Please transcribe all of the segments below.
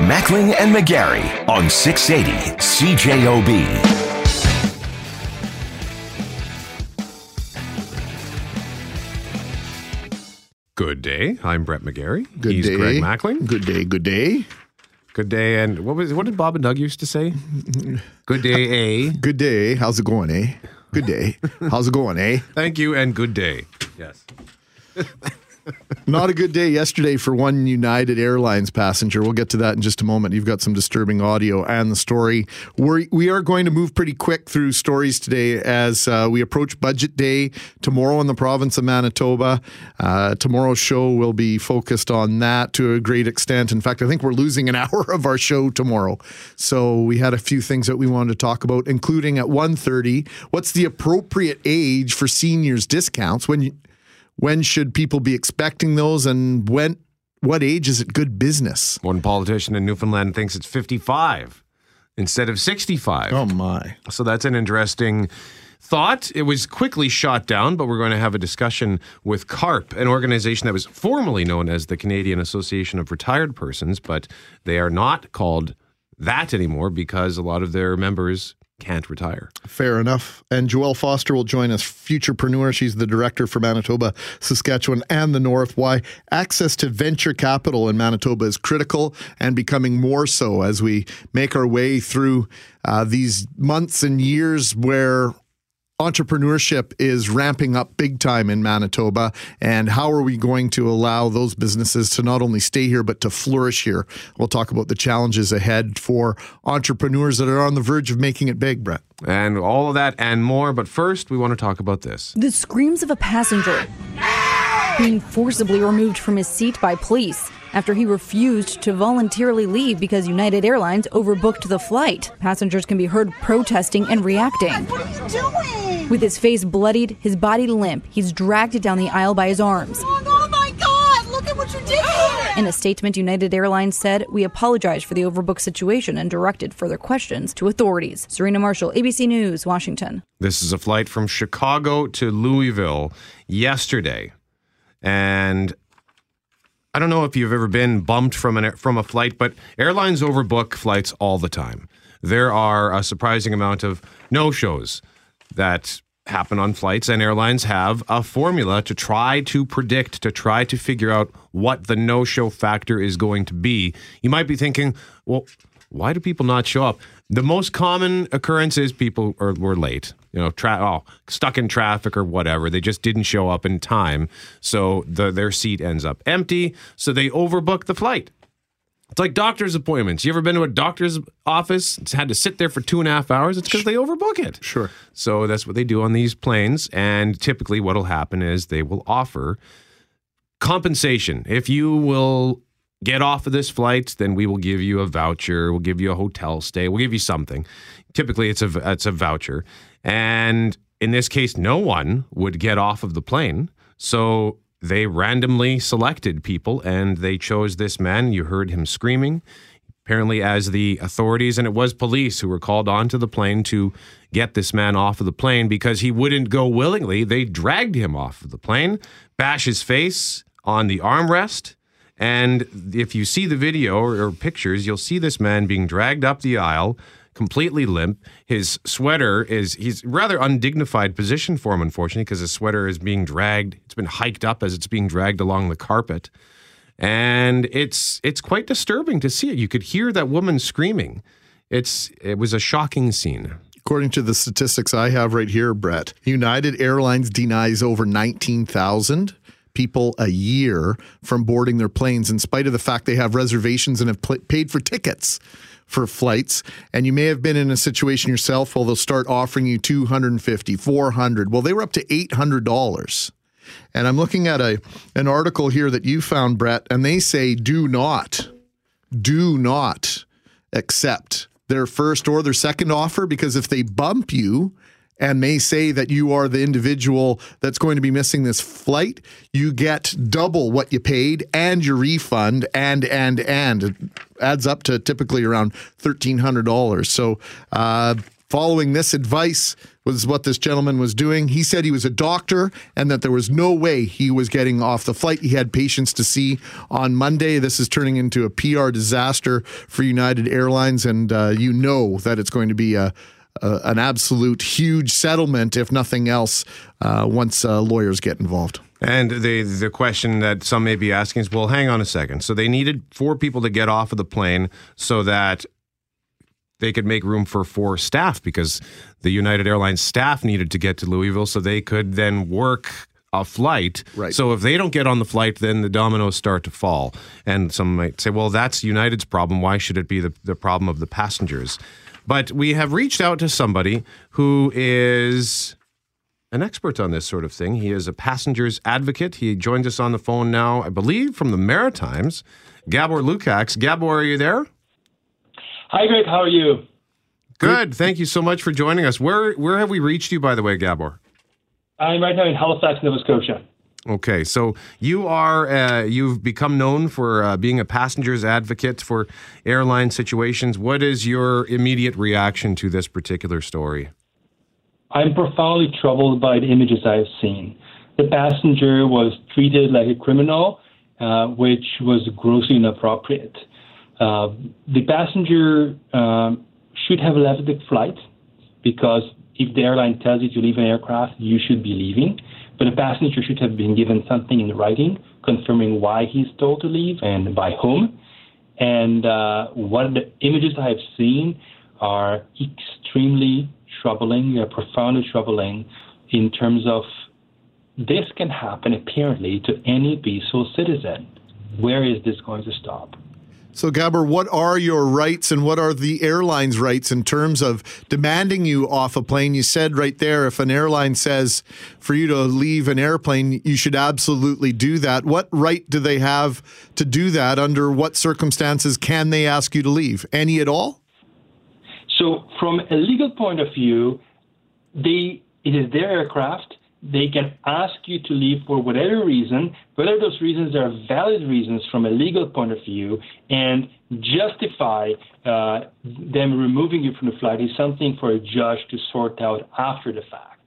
Mackling and McGarry on 680 CJOB. Good day. I'm Brett McGarry. Good He's day. Greg Mackling. Good day. Good day. Good day. And what was what did Bob and Doug used to say? Good day, A. Good day. How's it going, eh? Good day. How's it going, eh? Thank you and good day. Yes. Not a good day yesterday for one United Airlines passenger. We'll get to that in just a moment. You've got some disturbing audio and the story. We're, we are going to move pretty quick through stories today as uh, we approach budget day tomorrow in the province of Manitoba. Uh, tomorrow's show will be focused on that to a great extent. In fact, I think we're losing an hour of our show tomorrow. So we had a few things that we wanted to talk about, including at 1.30, what's the appropriate age for seniors discounts when you when should people be expecting those and when what age is it good business One politician in Newfoundland thinks it's 55 instead of 65. oh my So that's an interesting thought. It was quickly shot down, but we're going to have a discussion with CARP, an organization that was formerly known as the Canadian Association of Retired Persons, but they are not called that anymore because a lot of their members can't retire. fair enough. And joelle foster will join us Futurpreneur. She's the director for manitoba saskatchewan and the north. Why access to venture capital in manitoba is critical and becoming more so as we make our way through uh, these months and years where entrepreneurship is ramping up big time in Manitoba. And how are we going to allow those businesses to not only stay here, but to flourish here? We'll talk about the challenges ahead for entrepreneurs that are on the verge of making it big, Brett. And all of that and more. But first, we want to talk about this. The screams of a passenger being forcibly removed from his seat by police after he refused to voluntarily leave because United Airlines overbooked the flight. Passengers can be heard protesting and reacting. What are you doing? With his face bloodied, his body limp, he's dragged down the aisle by his arms. Oh, oh my God! Look at what you did! In a statement, United Airlines said, We apologize for the overbooked situation and directed further questions to authorities. Serena Marshall, ABC News, Washington. This is a flight from Chicago to Louisville yesterday. And I don't know if you've ever been bumped from an from a flight, but airlines overbook flights all the time. There are a surprising amount of no-shows that happen on flights and airlines have a formula to try to predict to try to figure out what the no-show factor is going to be. You might be thinking, well, why do people not show up? The most common occurrence is people are, were late, you know, tra- oh, stuck in traffic or whatever. They just didn't show up in time, so the, their seat ends up empty. So they overbook the flight. It's like doctor's appointments. You ever been to a doctor's office? It's had to sit there for two and a half hours. It's because they overbook it. Sure. So that's what they do on these planes. And typically, what will happen is they will offer compensation. If you will get off of this flight, then we will give you a voucher. We'll give you a hotel stay. We'll give you something. Typically, it's a it's a voucher. And in this case, no one would get off of the plane. So they randomly selected people, and they chose this man. You heard him screaming. Apparently, as the authorities, and it was police who were called onto the plane to get this man off of the plane because he wouldn't go willingly. They dragged him off of the plane, bash his face on the armrest. And if you see the video or, or pictures, you'll see this man being dragged up the aisle, completely limp. His sweater is, he's rather undignified position for him, unfortunately, because his sweater is being dragged. It's been hiked up as it's being dragged along the carpet. And it's it's quite disturbing to see it. You could hear that woman screaming. It's it was a shocking scene. According to the statistics I have right here, Brett, United Airlines denies over 19,000 people a year from boarding their planes, in spite of the fact they have reservations and have pl- paid for tickets for flights. And you may have been in a situation yourself where they'll start offering you 250, 400. Well, they were up to $800. And I'm looking at a an article here that you found, Brett, and they say do not, do not accept their first or their second offer because if they bump you and they say that you are the individual that's going to be missing this flight, you get double what you paid and your refund and and and it adds up to typically around thirteen hundred dollars. So uh, following this advice was what this gentleman was doing. He said he was a doctor and that there was no way he was getting off the flight. He had patients to see on Monday. This is turning into a PR disaster for United Airlines, and uh, you know that it's going to be a uh, an absolute huge settlement, if nothing else, uh, once uh, lawyers get involved. And the the question that some may be asking is, well, hang on a second. So they needed four people to get off of the plane so that they could make room for four staff because the United Airlines staff needed to get to Louisville so they could then work a flight. Right. So if they don't get on the flight, then the dominoes start to fall. And some might say, well, that's United's problem. Why should it be the, the problem of the passengers? But we have reached out to somebody who is an expert on this sort of thing. He is a passenger's advocate. He joins us on the phone now, I believe, from the Maritimes. Gabor Lukacs. Gabor, are you there? Hi, Greg. How are you? Good. Thank you so much for joining us. Where where have we reached you, by the way, Gabor? I'm right now in Halifax, Nova Scotia. Okay, so you are uh, you've become known for uh, being a passenger's advocate for airline situations. What is your immediate reaction to this particular story? I'm profoundly troubled by the images I've seen. The passenger was treated like a criminal, uh, which was grossly inappropriate. Uh, the passenger um, should have left the flight because if the airline tells you to leave an aircraft, you should be leaving. But the passenger should have been given something in writing confirming why he's told to leave and by whom. And uh, what the images I have seen are extremely troubling, uh, profoundly troubling in terms of this can happen apparently to any peaceful citizen. Where is this going to stop? So, Gabor, what are your rights and what are the airline's rights in terms of demanding you off a plane? You said right there, if an airline says for you to leave an airplane, you should absolutely do that. What right do they have to do that? Under what circumstances can they ask you to leave? Any at all? So, from a legal point of view, they it is their aircraft they can ask you to leave for whatever reason, whether those reasons are valid reasons from a legal point of view, and justify uh, them removing you from the flight is something for a judge to sort out after the fact.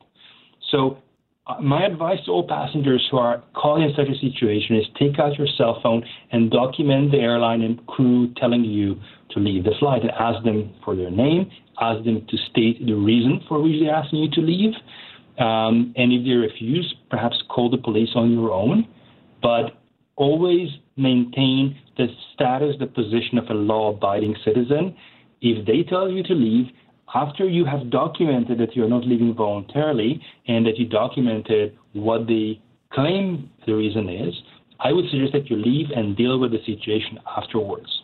So, uh, my advice to all passengers who are caught in such a situation is take out your cell phone and document the airline and crew telling you to leave the flight and ask them for their name, ask them to state the reason for which they're asking you to leave. Um, and if they refuse, perhaps call the police on your own, but always maintain the status, the position of a law abiding citizen. If they tell you to leave, after you have documented that you're not leaving voluntarily and that you documented what the claim the reason is, I would suggest that you leave and deal with the situation afterwards.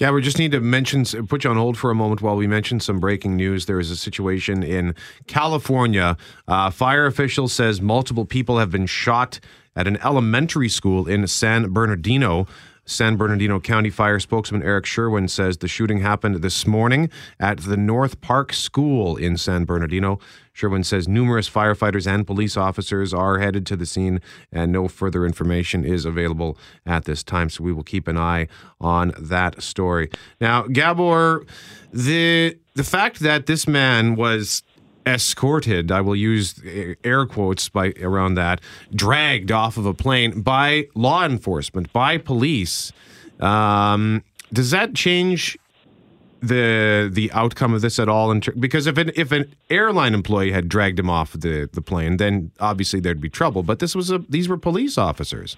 Yeah, we just need to mention, put you on hold for a moment while we mention some breaking news. There is a situation in California. Uh, fire official says multiple people have been shot at an elementary school in San Bernardino. San Bernardino County Fire spokesman Eric Sherwin says the shooting happened this morning at the North Park School in San Bernardino. Sherwin says numerous firefighters and police officers are headed to the scene, and no further information is available at this time. So we will keep an eye on that story. Now, Gabor, the the fact that this man was escorted, I will use air quotes by around that, dragged off of a plane by law enforcement, by police. Um, does that change the the outcome of this at all? Ter- because if an if an airline employee had dragged him off the, the plane, then obviously there'd be trouble. But this was a these were police officers.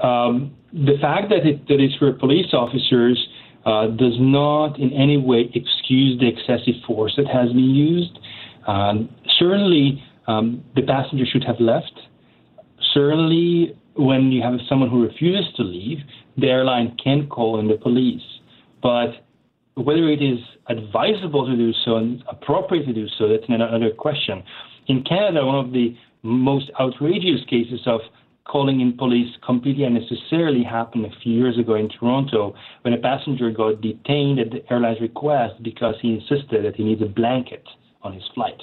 Um, the fact that it that it's for police officers uh, does not in any way excuse the excessive force that has been used. Um, certainly, um, the passenger should have left. Certainly, when you have someone who refuses to leave, the airline can call in the police. But whether it is advisable to do so and appropriate to do so, that's another question. In Canada, one of the most outrageous cases of calling in police completely unnecessarily happened a few years ago in Toronto when a passenger got detained at the airline's request because he insisted that he needs a blanket on his flight.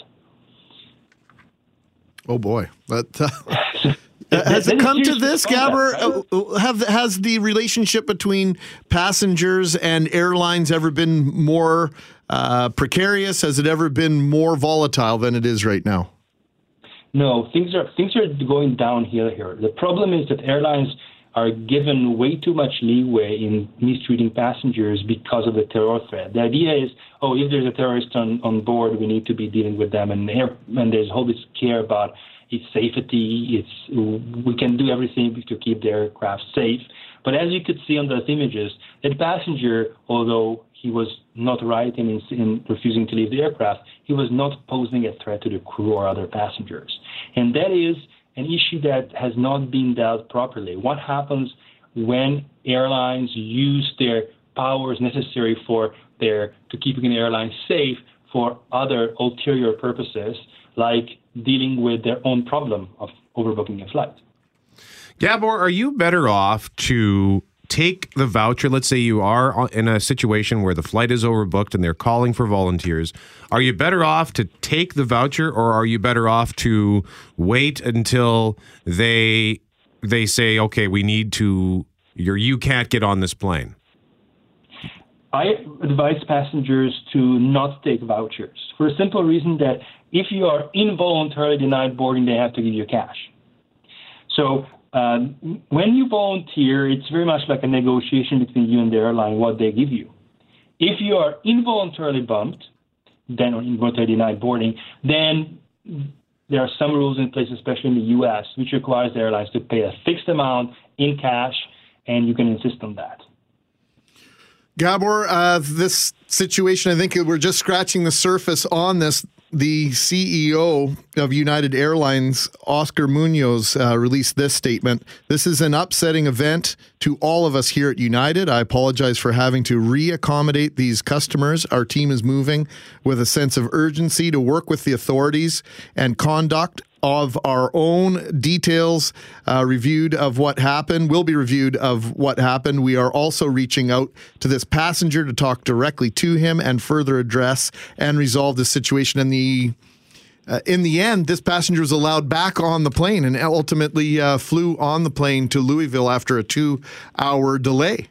Oh boy, that uh, Uh, has it come to this, conduct, Gabor? right? Uh, Have has the relationship between passengers and airlines ever been more uh, precarious? Has it ever been more volatile than it is right now? No, things are things are going downhill here. The problem is that airlines are given way too much leeway in mistreating passengers because of the terror threat. The idea is, oh, if there's a terrorist on, on board, we need to be dealing with them, and, air, and there's all this care about its safety. It's we can do everything to keep the aircraft safe. But as you could see on those images, that passenger, although he was not right in, in refusing to leave the aircraft, he was not posing a threat to the crew or other passengers. And that is an issue that has not been dealt properly. What happens when airlines use their powers necessary for their to keeping an airline safe for other ulterior purposes, like dealing with their own problem of overbooking a flight? Gabor, are you better off to take the voucher? Let's say you are in a situation where the flight is overbooked and they're calling for volunteers. Are you better off to take the voucher, or are you better off to wait until they they say, "Okay, we need to. You're you can't get on this plane." I advise passengers to not take vouchers for a simple reason that if you are involuntarily denied boarding, they have to give you cash. So um, when you volunteer, it's very much like a negotiation between you and the airline what they give you. If you are involuntarily bumped, then or involuntarily denied boarding, then there are some rules in place, especially in the U.S., which requires the airlines to pay a fixed amount in cash, and you can insist on that. Gabor, uh, this situation, I think we're just scratching the surface on this. The CEO of United Airlines, Oscar Munoz, uh, released this statement. This is an upsetting event to all of us here at United. I apologize for having to reaccommodate these customers. Our team is moving with a sense of urgency to work with the authorities and conduct of our own details uh, reviewed of what happened will be reviewed of what happened we are also reaching out to this passenger to talk directly to him and further address and resolve the situation in the uh, in the end, this passenger was allowed back on the plane and ultimately uh, flew on the plane to Louisville after a two-hour delay.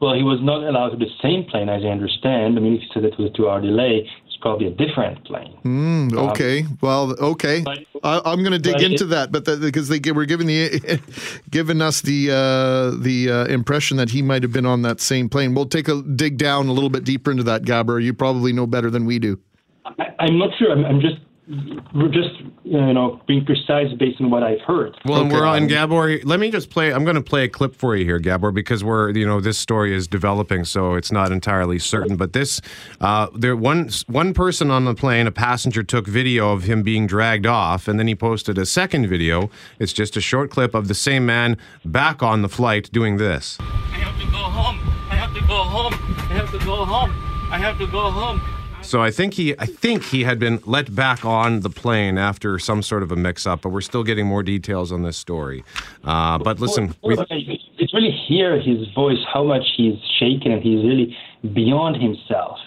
Well, he was not allowed to the same plane, as I understand. I mean, if you said it was a two-hour delay, probably a different plane. Mm, okay. Um, well, okay. But, I, am going to dig into it, that, but the, because they were giving the giving us the uh, the uh, impression that he might have been on that same plane. We'll take a dig down a little bit deeper into that, Gabor. You probably know better than we do. I, am not sure. I'm, I'm, just just you know being precise based on what I've heard. Well, okay. we're on Gabor. Let me just play. I'm going to play a clip for you here, Gabor, because we're you know this story is developing, so it's not entirely certain. But this, uh, there one one person on the plane, a passenger, took video of him being dragged off, and then he posted a second video. It's just a short clip of the same man back on the flight doing this. I have to go home. I have to go home. I have to go home. I have to go home. So I think he, I think he had been let back on the plane after some sort of a mix-up, but we're still getting more details on this story. Uh, but listen, well, it's really hear his voice, how much he's shaken, and he's really beyond himself.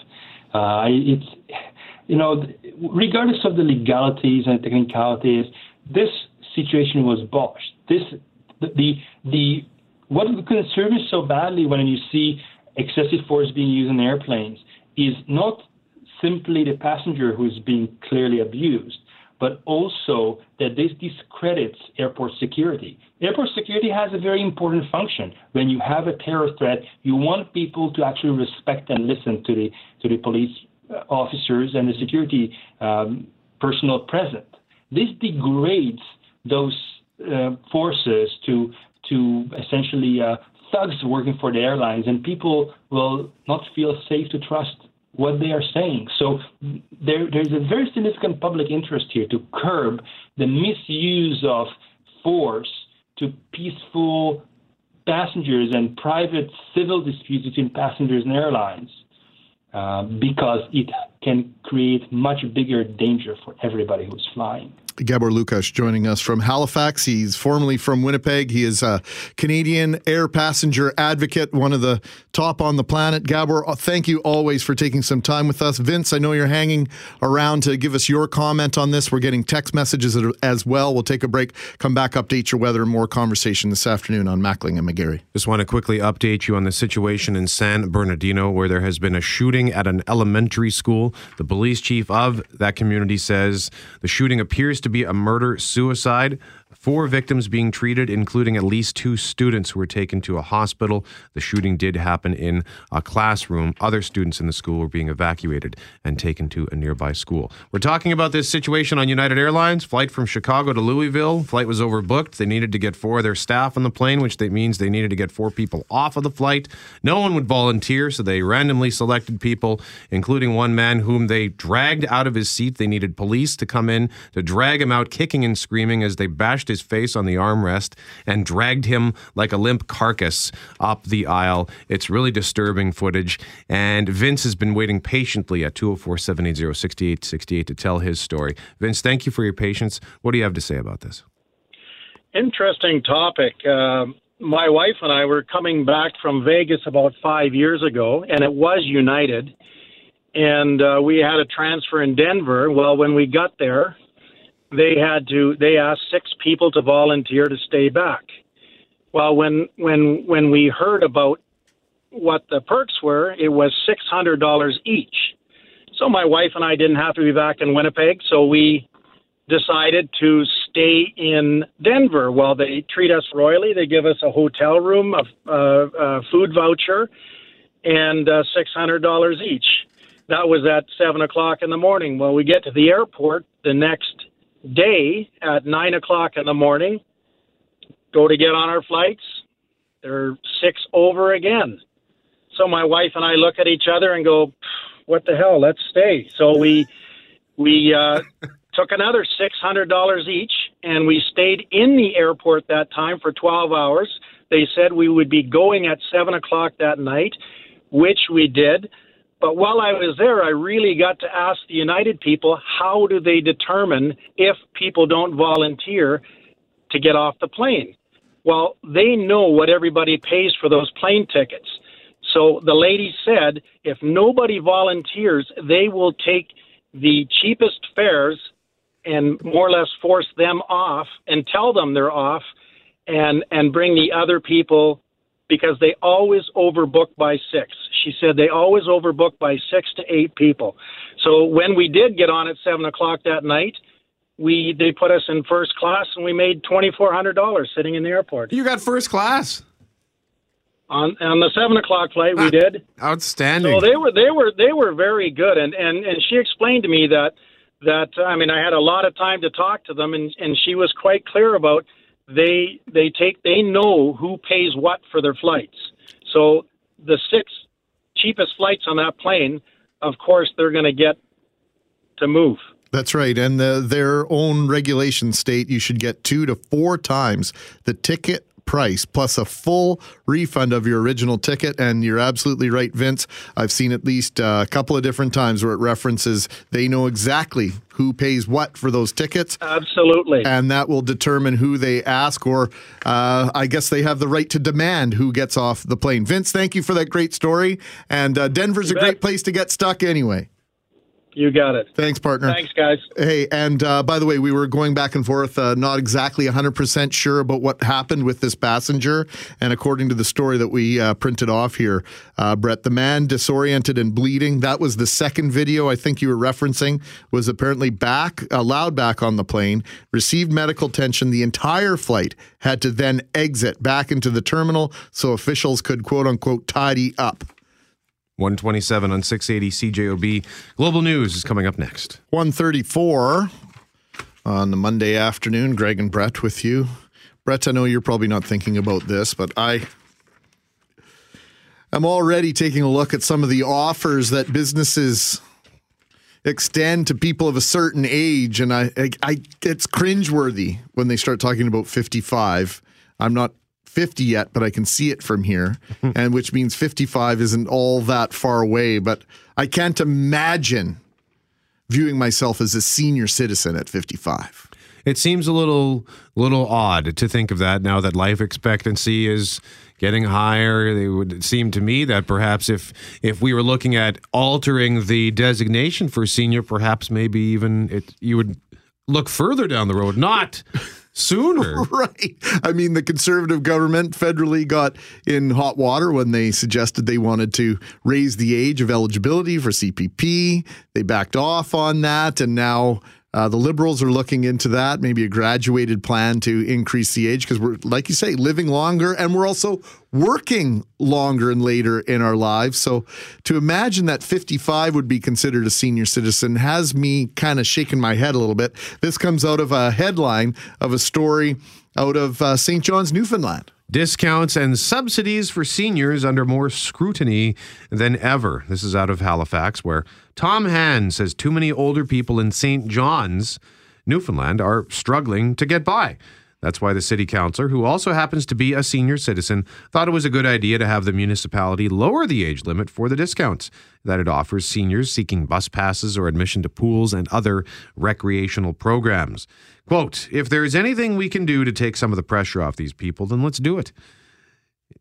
Uh, it's, you know, regardless of the legalities and technicalities, this situation was botched. This, the, the, the what concerns me so badly when you see excessive force being used in airplanes is not simply the passenger who is being clearly abused, but also that this discredits airport security. Airport security has a very important function. When you have a terror threat, you want people to actually respect and listen to the to the police uh, officers and the security um, personnel present. This degrades those uh, forces to to essentially uh, thugs working for the airlines, and people will not feel safe to trust what they are saying. So there, there's a very significant public interest here to curb the misuse of force to peaceful passengers and private civil disputes between passengers and airlines. Uh, because it can create much bigger danger for everybody who's flying. Gabor Lukacs joining us from Halifax. He's formerly from Winnipeg. He is a Canadian air passenger advocate, one of the top on the planet. Gabor, uh, thank you always for taking some time with us. Vince, I know you're hanging around to give us your comment on this. We're getting text messages as well. We'll take a break, come back, update your weather, and more conversation this afternoon on Mackling and McGarry. Just want to quickly update you on the situation in San Bernardino where there has been a shooting at an elementary school. The police chief of that community says the shooting appears to be a murder suicide. Four victims being treated, including at least two students who were taken to a hospital. The shooting did happen in a classroom. Other students in the school were being evacuated and taken to a nearby school. We're talking about this situation on United Airlines. Flight from Chicago to Louisville. Flight was overbooked. They needed to get four of their staff on the plane, which means they needed to get four people off of the flight. No one would volunteer, so they randomly selected people, including one man whom they dragged out of his seat. They needed police to come in to drag him out, kicking and screaming as they bashed his face on the armrest and dragged him like a limp carcass up the aisle. It's really disturbing footage. And Vince has been waiting patiently at 204 780 6868 to tell his story. Vince, thank you for your patience. What do you have to say about this? Interesting topic. Uh, my wife and I were coming back from Vegas about five years ago, and it was United. And uh, we had a transfer in Denver. Well, when we got there, they had to they asked six people to volunteer to stay back. Well, when when when we heard about what the perks were, it was six hundred dollars each. So my wife and I didn't have to be back in Winnipeg, so we decided to stay in Denver. Well, they treat us royally. They give us a hotel room, a, a, a food voucher, and uh, six hundred dollars each. That was at seven o'clock in the morning. Well, we get to the airport the next day at nine o'clock in the morning, go to get on our flights. They're six over again. So my wife and I look at each other and go, "What the hell? Let's stay." So we we uh, took another six hundred dollars each, and we stayed in the airport that time for twelve hours. They said we would be going at seven o'clock that night, which we did. But while I was there, I really got to ask the United people how do they determine if people don't volunteer to get off the plane? Well, they know what everybody pays for those plane tickets. So the lady said if nobody volunteers, they will take the cheapest fares and more or less force them off and tell them they're off and and bring the other people because they always overbook by six. She said they always overbook by six to eight people. So when we did get on at seven o'clock that night, we they put us in first class and we made twenty four hundred dollars sitting in the airport. You got first class on on the seven o'clock flight. We ah, did outstanding. So they were they were they were very good, and and and she explained to me that that I mean I had a lot of time to talk to them, and and she was quite clear about they they take they know who pays what for their flights. So the six cheapest flights on that plane, of course, they're going to get to move. That's right. And the, their own regulation state you should get two to four times the ticket price plus a full refund of your original ticket. And you're absolutely right, Vince. I've seen at least a couple of different times where it references they know exactly who pays what for those tickets. Absolutely. And that will determine who they ask, or uh, I guess they have the right to demand who gets off the plane. Vince, thank you for that great story. And uh, Denver's you a bet. great place to get stuck anyway. You got it. Thanks, partner. Thanks, guys. Hey, and uh, by the way, we were going back and forth, uh, not exactly 100% sure about what happened with this passenger. And according to the story that we uh, printed off here, uh, Brett, the man disoriented and bleeding, that was the second video I think you were referencing, was apparently back, allowed back on the plane, received medical attention. The entire flight had to then exit back into the terminal so officials could quote unquote tidy up. 127 on 680 CJOB. Global News is coming up next. 134 on the Monday afternoon. Greg and Brett with you. Brett, I know you're probably not thinking about this, but I am already taking a look at some of the offers that businesses extend to people of a certain age, and I, I, I it's cringeworthy when they start talking about 55. I'm not 50 yet, but I can see it from here, and which means 55 isn't all that far away. But I can't imagine viewing myself as a senior citizen at 55. it seems a little little odd to think of that now that life expectancy is getting higher. It would seem to me that perhaps if if we were looking at altering the designation for senior, perhaps maybe even it you would look further down the road, not sooner. Right. I mean, the conservative government federally got in hot water when they suggested they wanted to raise the age of eligibility for CPP. They backed off on that, and now uh, the liberals are looking into that, maybe a graduated plan to increase the age because we're, like you say, living longer and we're also working longer and later in our lives. So to imagine that 55 would be considered a senior citizen has me kind of shaking my head a little bit. This comes out of a headline of a story out of uh, St. John's, Newfoundland. Discounts and subsidies for seniors under more scrutiny than ever. This is out of Halifax, where Tom Hann says too many older people in St. John's, Newfoundland, are struggling to get by. That's why the city councilor, who also happens to be a senior citizen, thought it was a good idea to have the municipality lower the age limit for the discounts that it offers seniors seeking bus passes or admission to pools and other recreational programs. Quote, if there is anything we can do to take some of the pressure off these people, then let's do it.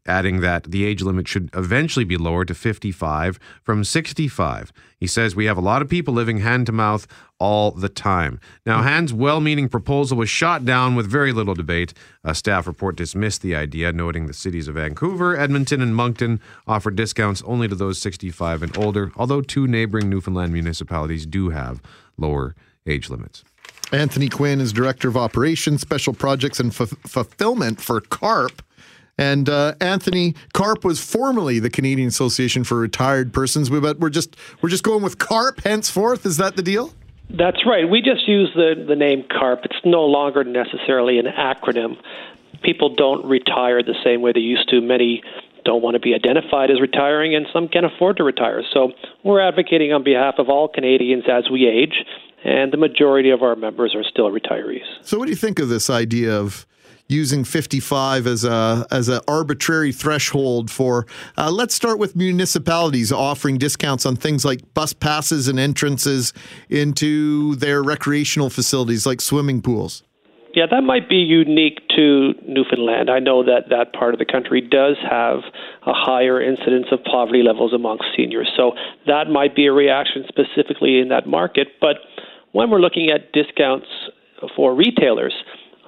Adding that the age limit should eventually be lowered to 55 from 65. He says we have a lot of people living hand to mouth all the time. Now, hmm. Hann's well meaning proposal was shot down with very little debate. A staff report dismissed the idea, noting the cities of Vancouver, Edmonton, and Moncton offer discounts only to those 65 and older, although two neighboring Newfoundland municipalities do have lower age limits. Anthony Quinn is Director of Operations, Special Projects, and F- Fulfillment for CARP. And uh, Anthony CARP was formerly the Canadian Association for Retired Persons, but we're just we're just going with CARP henceforth. Is that the deal? That's right. We just use the the name CARP. It's no longer necessarily an acronym. People don't retire the same way they used to. Many don't want to be identified as retiring, and some can't afford to retire. So we're advocating on behalf of all Canadians as we age and the majority of our members are still retirees. So, what do you think of this idea of using 55 as a as an arbitrary threshold for? Uh, let's start with municipalities offering discounts on things like bus passes and entrances into their recreational facilities like swimming pools. Yeah, that might be unique to Newfoundland. I know that that part of the country does have a higher incidence of poverty levels amongst seniors. So that might be a reaction specifically in that market. But when we're looking at discounts for retailers,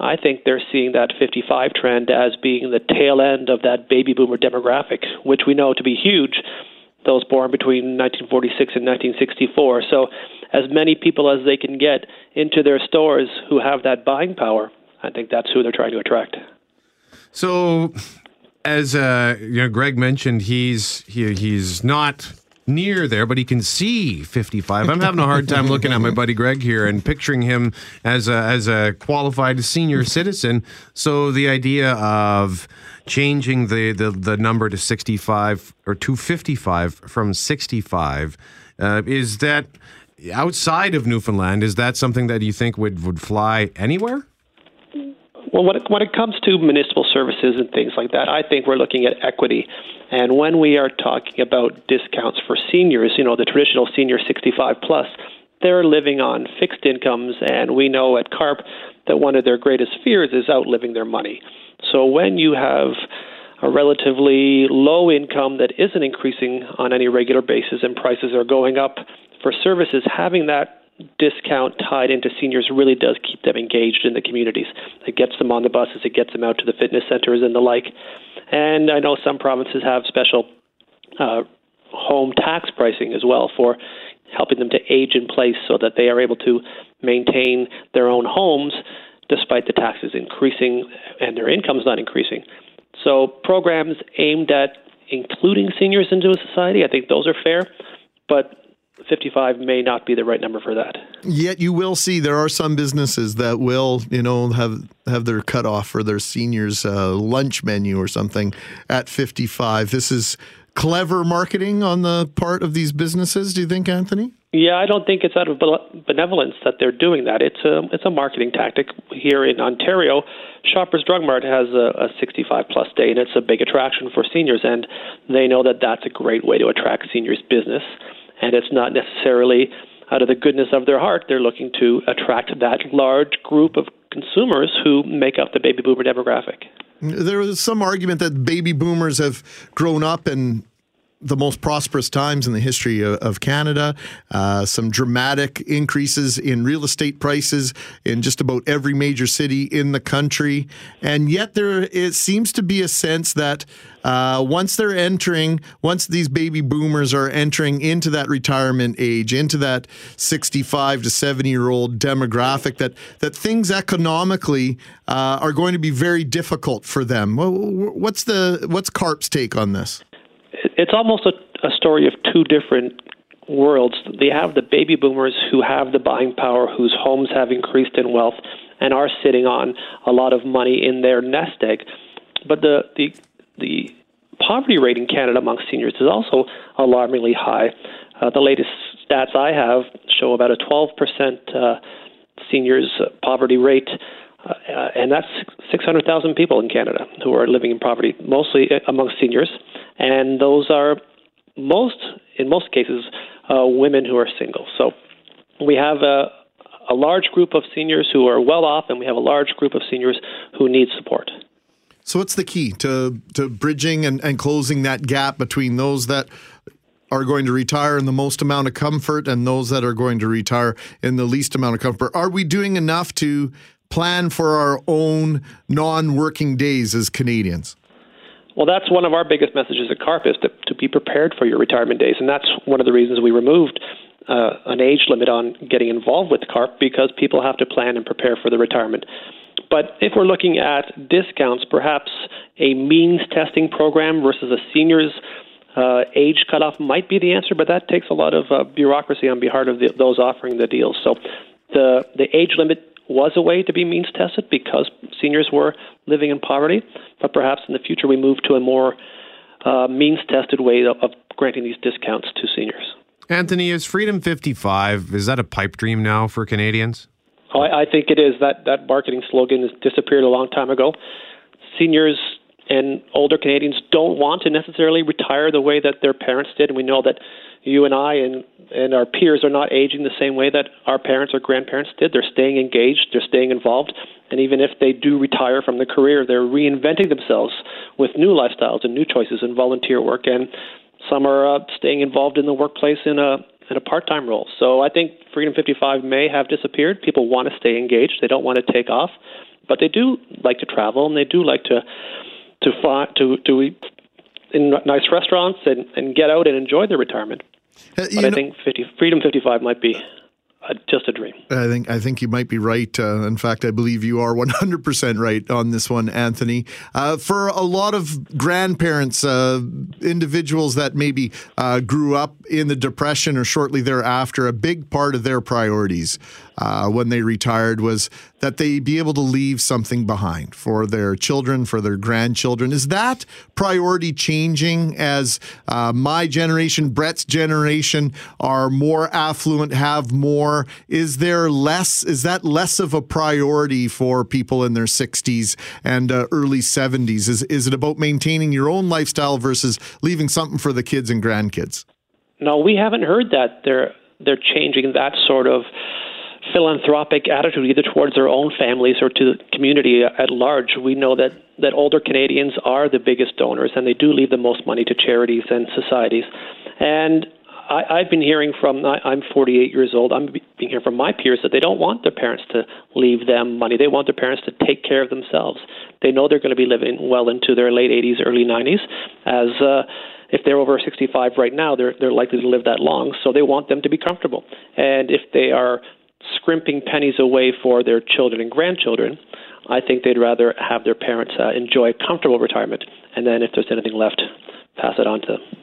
I think they're seeing that 55 trend as being the tail end of that baby boomer demographic, which we know to be huge, those born between 1946 and 1964. So, as many people as they can get into their stores who have that buying power, I think that's who they're trying to attract. So, as uh, you know, Greg mentioned, he's he, he's not near there, but he can see 55. I'm having a hard time looking at my buddy Greg here and picturing him as a, as a qualified senior citizen. So the idea of changing the, the, the number to 65 or to 55 from 65 uh, is that outside of Newfoundland? Is that something that you think would, would fly anywhere? Well, when it, when it comes to municipal services and things like that, I think we're looking at equity. And when we are talking about discounts for seniors, you know, the traditional senior 65 plus, they're living on fixed incomes, and we know at CARP that one of their greatest fears is outliving their money. So when you have a relatively low income that isn't increasing on any regular basis and prices are going up for services, having that discount tied into seniors really does keep them engaged in the communities. It gets them on the buses, it gets them out to the fitness centers and the like. And I know some provinces have special uh, home tax pricing as well for helping them to age in place so that they are able to maintain their own homes despite the taxes increasing and their incomes not increasing. So programs aimed at including seniors into society, I think those are fair, but 55 may not be the right number for that. Yet you will see there are some businesses that will, you know, have have their cutoff for their seniors uh, lunch menu or something at 55. This is clever marketing on the part of these businesses. Do you think, Anthony? Yeah, I don't think it's out of benevolence that they're doing that. It's a it's a marketing tactic here in Ontario. Shoppers Drug Mart has a, a 65 plus day, and it's a big attraction for seniors, and they know that that's a great way to attract seniors' business and it's not necessarily out of the goodness of their heart. They're looking to attract that large group of consumers who make up the baby boomer demographic. There was some argument that baby boomers have grown up in the most prosperous times in the history of, of Canada. Uh, some dramatic increases in real estate prices in just about every major city in the country, and yet there it seems to be a sense that uh, once they're entering, once these baby boomers are entering into that retirement age, into that 65 to 70 year old demographic, that that things economically uh, are going to be very difficult for them. What's the what's CARP's take on this? It's almost a, a story of two different worlds. They have the baby boomers who have the buying power, whose homes have increased in wealth and are sitting on a lot of money in their nest egg. But the the the poverty rate in Canada amongst seniors is also alarmingly high. Uh, the latest stats I have show about a 12% uh, seniors poverty rate. Uh, and that's 600,000 people in Canada who are living in poverty, mostly among seniors and those are most, in most cases, uh, women who are single. So we have a, a large group of seniors who are well off, and we have a large group of seniors who need support. So, what's the key to to bridging and, and closing that gap between those that are going to retire in the most amount of comfort and those that are going to retire in the least amount of comfort? Are we doing enough to plan for our own non working days as Canadians? Well, that's one of our biggest messages at CARP is to, to be prepared for your retirement days, and that's one of the reasons we removed uh, an age limit on getting involved with CARP because people have to plan and prepare for the retirement. But if we're looking at discounts, perhaps a means testing program versus a seniors uh, age cutoff might be the answer, but that takes a lot of uh, bureaucracy on behalf of the, those offering the deals. So the the age limit was a way to be means tested because seniors were living in poverty, but perhaps in the future we move to a more uh, means tested way of, of granting these discounts to seniors. Anthony, is Freedom 55, is that a pipe dream now for Canadians? Oh, I, I think it is. That, that marketing slogan has disappeared a long time ago. Seniors and older Canadians don't want to necessarily retire the way that their parents did. And we know that you and I and, and our peers are not aging the same way that our parents or grandparents did. They're staying engaged, they're staying involved, and even if they do retire from the career, they're reinventing themselves with new lifestyles and new choices and volunteer work. And some are uh, staying involved in the workplace in a in a part-time role. So I think Freedom 55 may have disappeared. People want to stay engaged; they don't want to take off, but they do like to travel and they do like to to find to to eat in nice restaurants and, and get out and enjoy their retirement. Uh, but I think 50, Freedom 55 might be uh, just a dream. I think I think you might be right. Uh, in fact, I believe you are 100% right on this one, Anthony. Uh, for a lot of grandparents, uh, individuals that maybe uh, grew up in the Depression or shortly thereafter, a big part of their priorities uh, when they retired was that they be able to leave something behind for their children, for their grandchildren. Is that priority changing as uh, my generation, Brett's generation, are more affluent, have more? Is there less? Is that less of a priority for people in their 60s and uh, early 70s? Is is it about maintaining your own lifestyle versus leaving something for the kids and grandkids? No, we haven't heard that they're they're changing that sort of philanthropic attitude either towards their own families or to the community at large. We know that, that older Canadians are the biggest donors and they do leave the most money to charities and societies. And I, I've been hearing from, I, I'm 48 years old, I'm being hearing from my peers that they don't want their parents to leave them money. They want their parents to take care of themselves. They know they're going to be living well into their late 80s, early 90s as. Uh, if they're over 65 right now, they're they're likely to live that long. So they want them to be comfortable. And if they are scrimping pennies away for their children and grandchildren. I think they'd rather have their parents uh, enjoy comfortable retirement, and then if there's anything left, pass it on to them.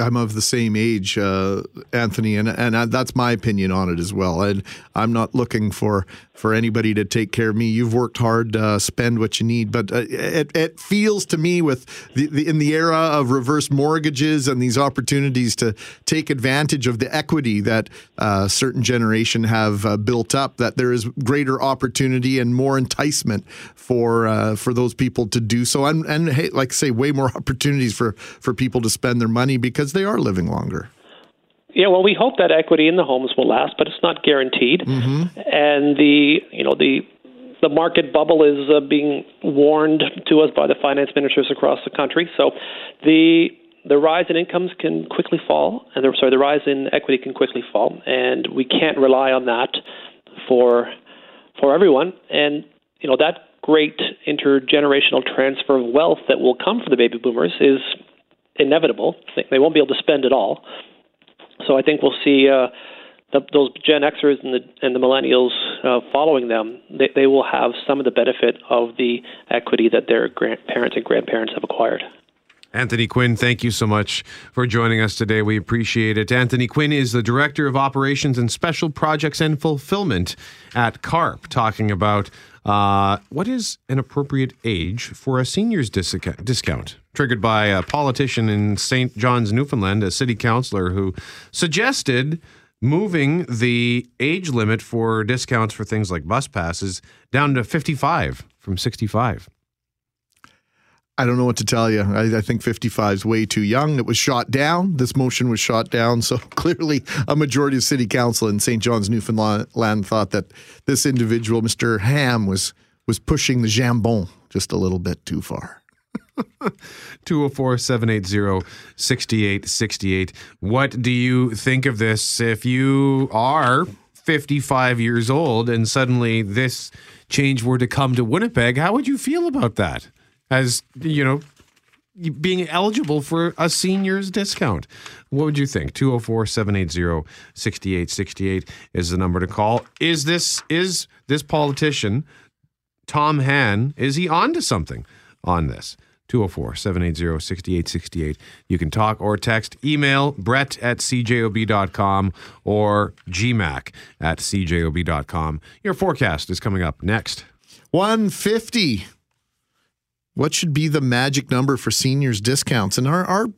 I'm of the same age, uh, Anthony, and and that's my opinion on it as well. And I'm not looking for for anybody to take care of me. You've worked hard, uh, spend what you need, but uh, it, it feels to me with the, the, in the era of reverse mortgages and these opportunities to take advantage of the equity that uh, certain generation have uh, built up, that there is greater opportunity and more enticement for uh, for those people to do so, and and hey, like I say, way more opportunities for for people to spend their money because they are living longer. Yeah, well, we hope that equity in the homes will last, but it's not guaranteed. Mm-hmm. And the you know the the market bubble is uh, being warned to us by the finance ministers across the country. So the the rise in incomes can quickly fall, and the, sorry, the rise in equity can quickly fall, and we can't rely on that for for everyone. And you know that great intergenerational transfer of wealth that will come for the baby boomers is inevitable. They won't be able to spend it all. So I think we'll see uh, the, those Gen Xers and the and the millennials uh, following them. They, they will have some of the benefit of the equity that their grandparents and grandparents have acquired. Anthony Quinn, thank you so much for joining us today. We appreciate it. Anthony Quinn is the Director of Operations and Special Projects and Fulfillment at CARP, talking about uh, what is an appropriate age for a senior's discount? Triggered by a politician in St. John's, Newfoundland, a city councillor who suggested moving the age limit for discounts for things like bus passes down to 55 from 65. I don't know what to tell you. I, I, think 55 is way too young. It was shot down. This motion was shot down. So clearly, a majority of city council in St. John's, Newfoundland, thought that this individual, Mr. Ham, was was pushing the jambon just a little bit too far. 204 780 6868. What do you think of this? If you are 55 years old and suddenly this change were to come to Winnipeg, how would you feel about that? As you know being eligible for a senior's discount. What would you think? 204-780-6868 is the number to call. Is this is this politician Tom Hann is he on to something on this? 204-780-6868. You can talk or text, email brett at cjob.com or gmac at cjob.com. Your forecast is coming up next. 150 what should be the magic number for seniors discounts? And our, our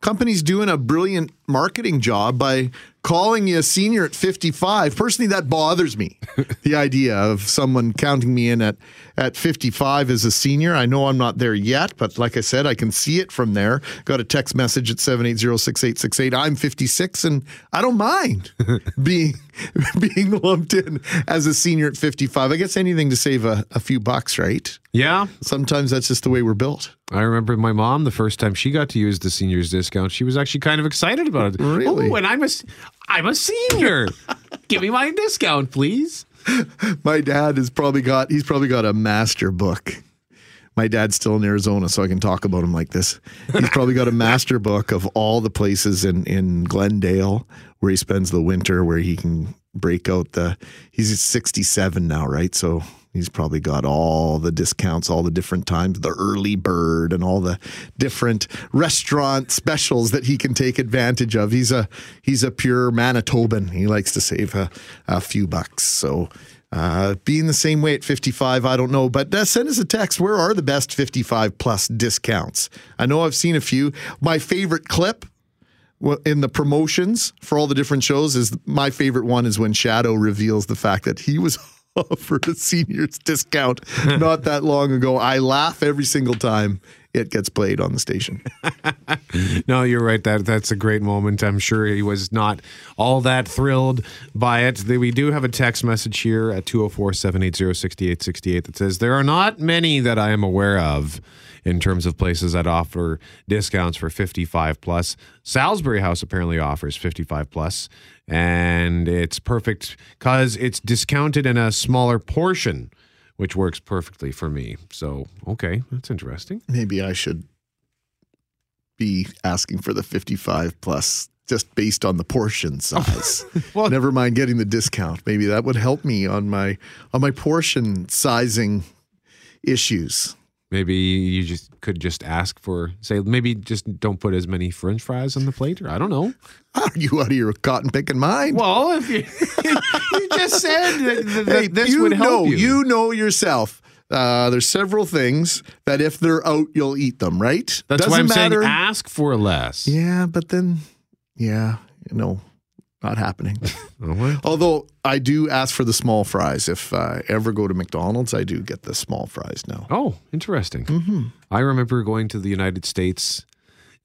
company's doing a brilliant marketing job by calling you a senior at 55. Personally, that bothers me. the idea of someone counting me in at, at 55 as a senior. I know I'm not there yet, but like I said, I can see it from there. Got a text message at 780-6868. I'm 56 and I don't mind being being lumped in as a senior at 55. I guess anything to save a, a few bucks, right? Yeah. Sometimes that's just the way we're built. I remember my mom the first time she got to use the seniors discount. She was actually kind of excited about it. Really? Oh, and I'm a, I'm a senior. Give me my discount, please. My dad has probably got he's probably got a master book. My dad's still in Arizona, so I can talk about him like this. He's probably got a master book of all the places in in Glendale where he spends the winter, where he can break out the. He's 67 now, right? So He's probably got all the discounts, all the different times, the early bird, and all the different restaurant specials that he can take advantage of. He's a he's a pure Manitoban. He likes to save a, a few bucks. So uh, being the same way at 55, I don't know. But uh, send us a text. Where are the best 55 plus discounts? I know I've seen a few. My favorite clip in the promotions for all the different shows is my favorite one is when Shadoe reveals the fact that he was for a seniors discount not that long ago. I laugh every single time it gets played on the station. no, you're right. That that's a great moment. I'm sure he was not all that thrilled by it. We do have a text message here at 204-780-6868 that says there are not many that I am aware of in terms of places that offer discounts for 55 plus. Salisbury House apparently offers 55 plus, and it's perfect because it's discounted in a smaller portion, which works perfectly for me. So, okay, that's interesting. Maybe I should be asking for the 55 plus just based on the portion size. well, never mind getting the discount. Maybe that would help me on my on my portion sizing issues. Maybe you just could just ask for say maybe just don't put as many French fries on the plate, or I don't know. Are you out of your cotton picking mind? Well, if you, you just said that, that hey, this you would help know, you. You know yourself. Uh, there's several things that if they're out, you'll eat them, right? That's Doesn't why I'm matter. saying ask for less. Yeah, but then, yeah, you know, not happening. Although I do ask for the small fries. If I ever go to McDonald's, I do get the small fries now. Oh, interesting. Mm-hmm. I remember going to the United States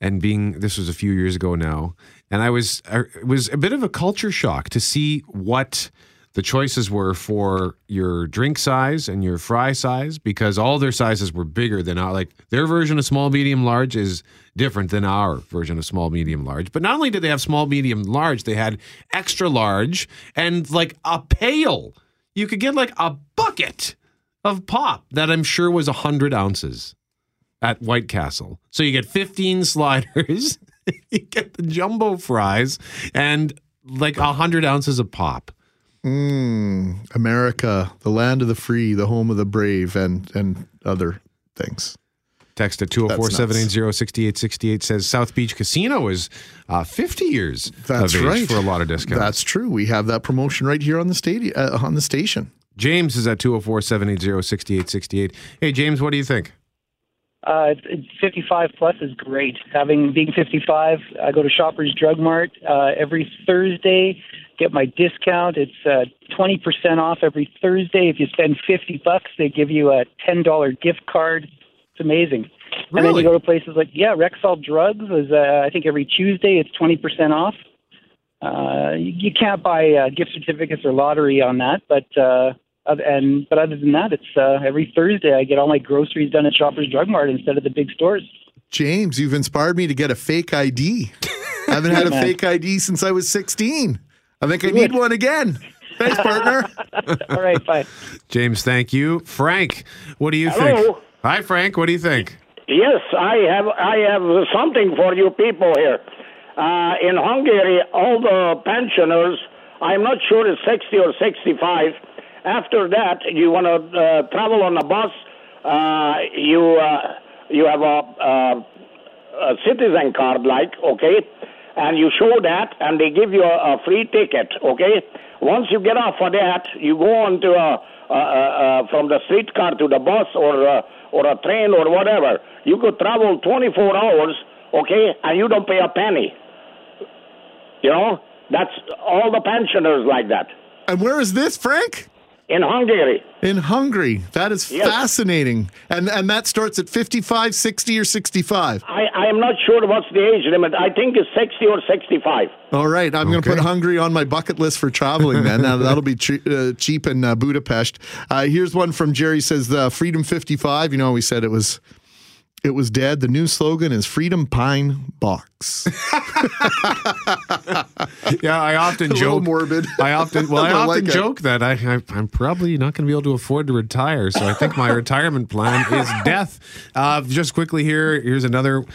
and being, this was a few years ago now, and I was, it was a bit of a culture shock to see what the choices were for your drink size and your fry size because all their sizes were bigger than our like their version of small medium large is different than our version of small medium large. But not only did they have small medium large they had extra large and like a pail. You could get like a bucket of pop that i'm sure was 100 ounces at white castle. So you get 15 sliders you get the jumbo fries and like 100 ounces of pop Mm, America, the land of the free, the home of the brave, and and other things. Text at 204 780 6868 says South Beach Casino is uh, 50 years That's of age right. for a lot of discounts. That's true. We have that promotion right here on the stadium uh, on the station. James is at 204 780 6868. Hey, James, what do you think? Uh, it's- it's 55 plus is great. Having being 55, I go to Shoppers Drug Mart uh, every Thursday, get my discount. It's uh, 20% off every Thursday. If you spend 50 bucks, they give you a $10 gift card. It's amazing. Really? And then you go to places like yeah, Rexall Drugs is uh, I think every Tuesday it's 20% off. Uh, you, you can't buy uh, gift certificates or lottery on that, but uh, and but other than that, it's uh, every Thursday I get all my groceries done at Shoppers Drug Mart instead of the big stores. James, you've inspired me to get a fake ID. I haven't had a fake ID since I was 16. I think I need one again. Thanks, partner. all right, bye. James, thank you. Frank, what do you Hello. think? Hi, Frank. What do you think? Yes, I have I have something for you people here. Uh, in Hungary, all the pensioners, I'm not sure it's 60 or 65. After that, you want to uh, travel on a bus. Uh, you uh, you have a, a, a citizen card, like okay, and you show that, and they give you a, a free ticket. Okay, once you get off for that, you go on to a, a, a, a from the streetcar to the bus or a, or a train or whatever. You could travel 24 hours, okay, and you don't pay a penny. You know, that's all the pensioners like that And where is this, Frank? In Hungary. In Hungary. That is Yes. fascinating. And and that starts at 55, 60, or 65. I, I am not sure what's the age limit. I think it's 60 or 65. All right, I'm going to put Hungary on my bucket list for traveling. Then Now, that'll be che- uh, cheap in uh, Budapest. Uh, here's one from Jerry. Says the Freedom 55. You know, we said it was it was dead. The new slogan is Freedom Pine Box. Yeah, I often A joke. morbid. I often well, I, I often like it. joke that I, I I'm probably not going to be able to afford to retire. So I think my retirement plan is death. Uh, just quickly here, here's another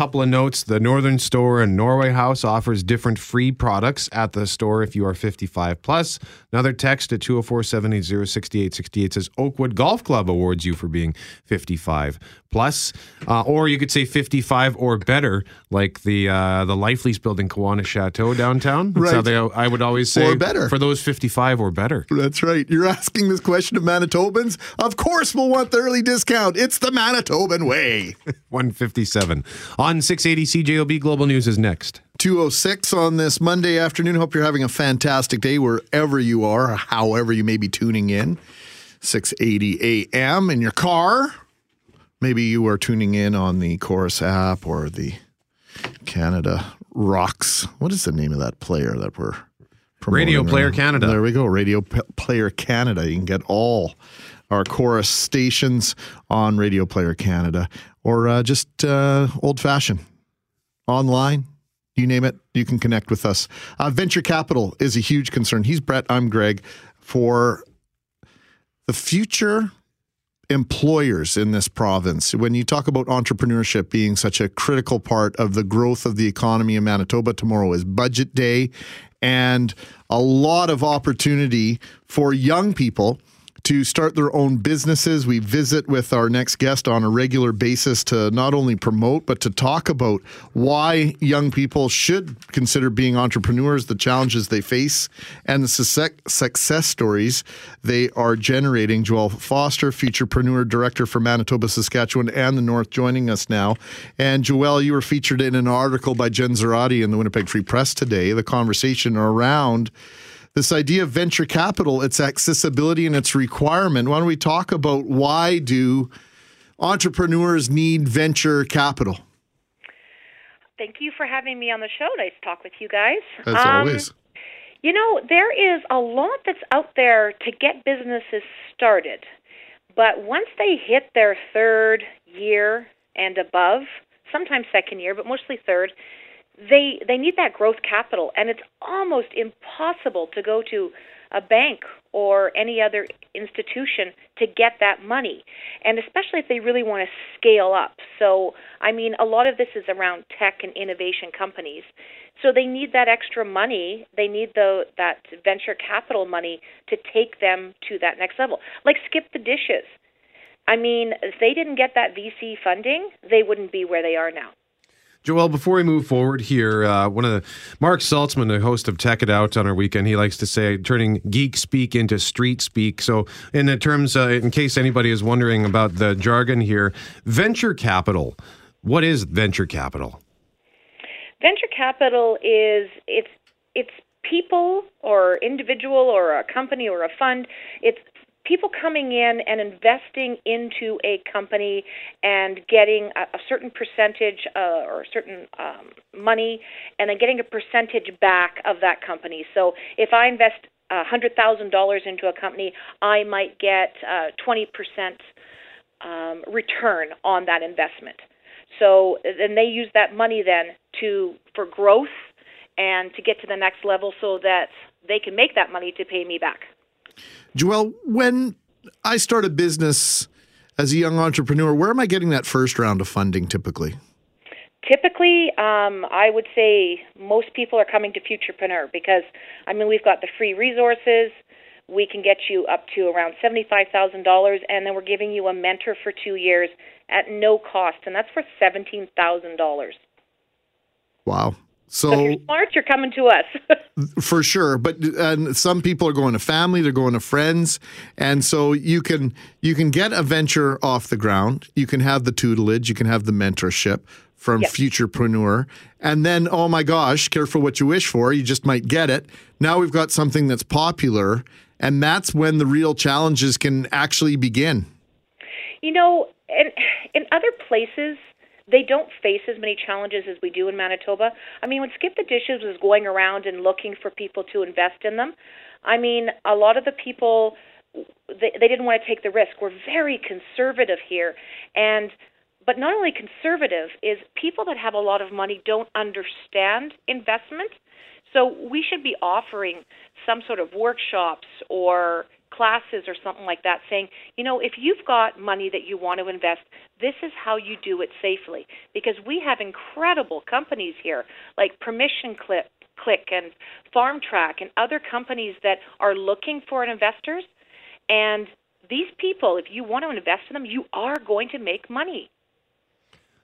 couple of notes. The Northern Store and Norway House offers different free products at the store if you are 55 plus. Another text at 204-780-6868 says Oakwood Golf Club awards you for being 55 plus, uh, or you could say 55 or better, like the uh, the Life Lease building Kiwanis Chateau downtown. That's Right. they I would always say Or better. for those 55 or better. That's right. You're asking this question of Manitobans. Of course, we'll want the early discount. It's the Manitoban way. 157 on 680 CJOB Global News is next. 206 on this Monday afternoon. Hope you're having a fantastic day wherever you are, however you may be tuning in. 680 a.m. in your car. Maybe you are tuning in on the Chorus app or the Canada Rocks. What is the name of that player that we're promoting Radio Player now? Canada. There we go. Radio P- Player Canada. You can get all our Chorus stations on Radio Player Canada or uh, just uh, old fashioned online. You name it, you can connect with us. Uh, venture capital is a huge concern. He's Brett, I'm Greg. For the future employers in this province, when you talk about entrepreneurship being such a critical part of the growth of the economy in Manitoba, tomorrow is budget day and a lot of opportunity for young people to start their own businesses. We visit with our next guest on a regular basis to not only promote, but to talk about why young people should consider being entrepreneurs, the challenges they face, and the success stories they are generating. Joelle Foster, Futurpreneur Director for Manitoba, Saskatchewan, and the North, joining us now. And Joel, you were featured in an article by Jen Zoratti in the Winnipeg Free Press today, the conversation around this idea of venture capital, its accessibility and its requirement. Why don't we talk about why do entrepreneurs need venture capital? Thank you for having me on the show. Nice to talk with you guys. As Um, always. You know, there is a lot that's out there to get businesses started. But once they hit their third year and above, sometimes second year, but mostly third, they they need that growth capital and it's almost impossible to go to a bank or any other institution to get that money and especially if they really want to scale up. So i mean a lot of this is around tech and innovation companies. So they need that extra money they need the that venture capital money to take them to that next level. Like skip the dishes. I mean if they didn't get that vc funding they wouldn't be where they are now Joelle, before we move forward here, uh, one of the Marc Saltzman, the host of Tech It Out on our weekend, he likes to say turning geek speak into street speak. So, in the terms, uh, in case anybody is wondering about the jargon here, venture capital. What is venture capital? Venture capital is it's it's people or individual or a company or a fund. It's people coming in and investing into a company and getting a, a certain percentage uh, or a certain um, money and then getting a percentage back of that company. So if I invest a hundred thousand dollars into a company, I might get uh, twenty uh, percent um, return on that investment. So then they use that money then to for growth and to get to the next level so that they can make that money to pay me back. Joelle, when I start a business as a young entrepreneur, where am I getting that first round of funding typically? Typically, um, I would say most people are coming to Futurpreneur because, I mean, we've got the free resources. We can get you up to around $75,000, and then we're giving you a mentor for two years at no cost, and that's for $17,000. Wow. So, so you're smart, you're coming to us. for sure, but and some people are going to family, they're going to friends, and so you can you can get a venture off the ground. You can have the tutelage, you can have the mentorship from yep. Futurpreneur, and then oh my gosh, careful what you wish for. You just might get it. Now we've got something that's popular, and that's when the real challenges can actually begin. You know, in in other places they don't face as many challenges as we do in Manitoba. I mean, when Skip the Dishes was going around and looking for people to invest in them, I mean, a lot of the people they, they didn't want to take the risk. We're very conservative here, and but not only conservative is people that have a lot of money don't understand investment. So we should be offering some sort of workshops or classes or something like that saying, you know, if you've got money that you want to invest, this is how you do it safely. Because we have incredible companies here like Permission Click, Click and FarmTrack and other companies that are looking for investors. And these people, if you want to invest in them, you are going to make money.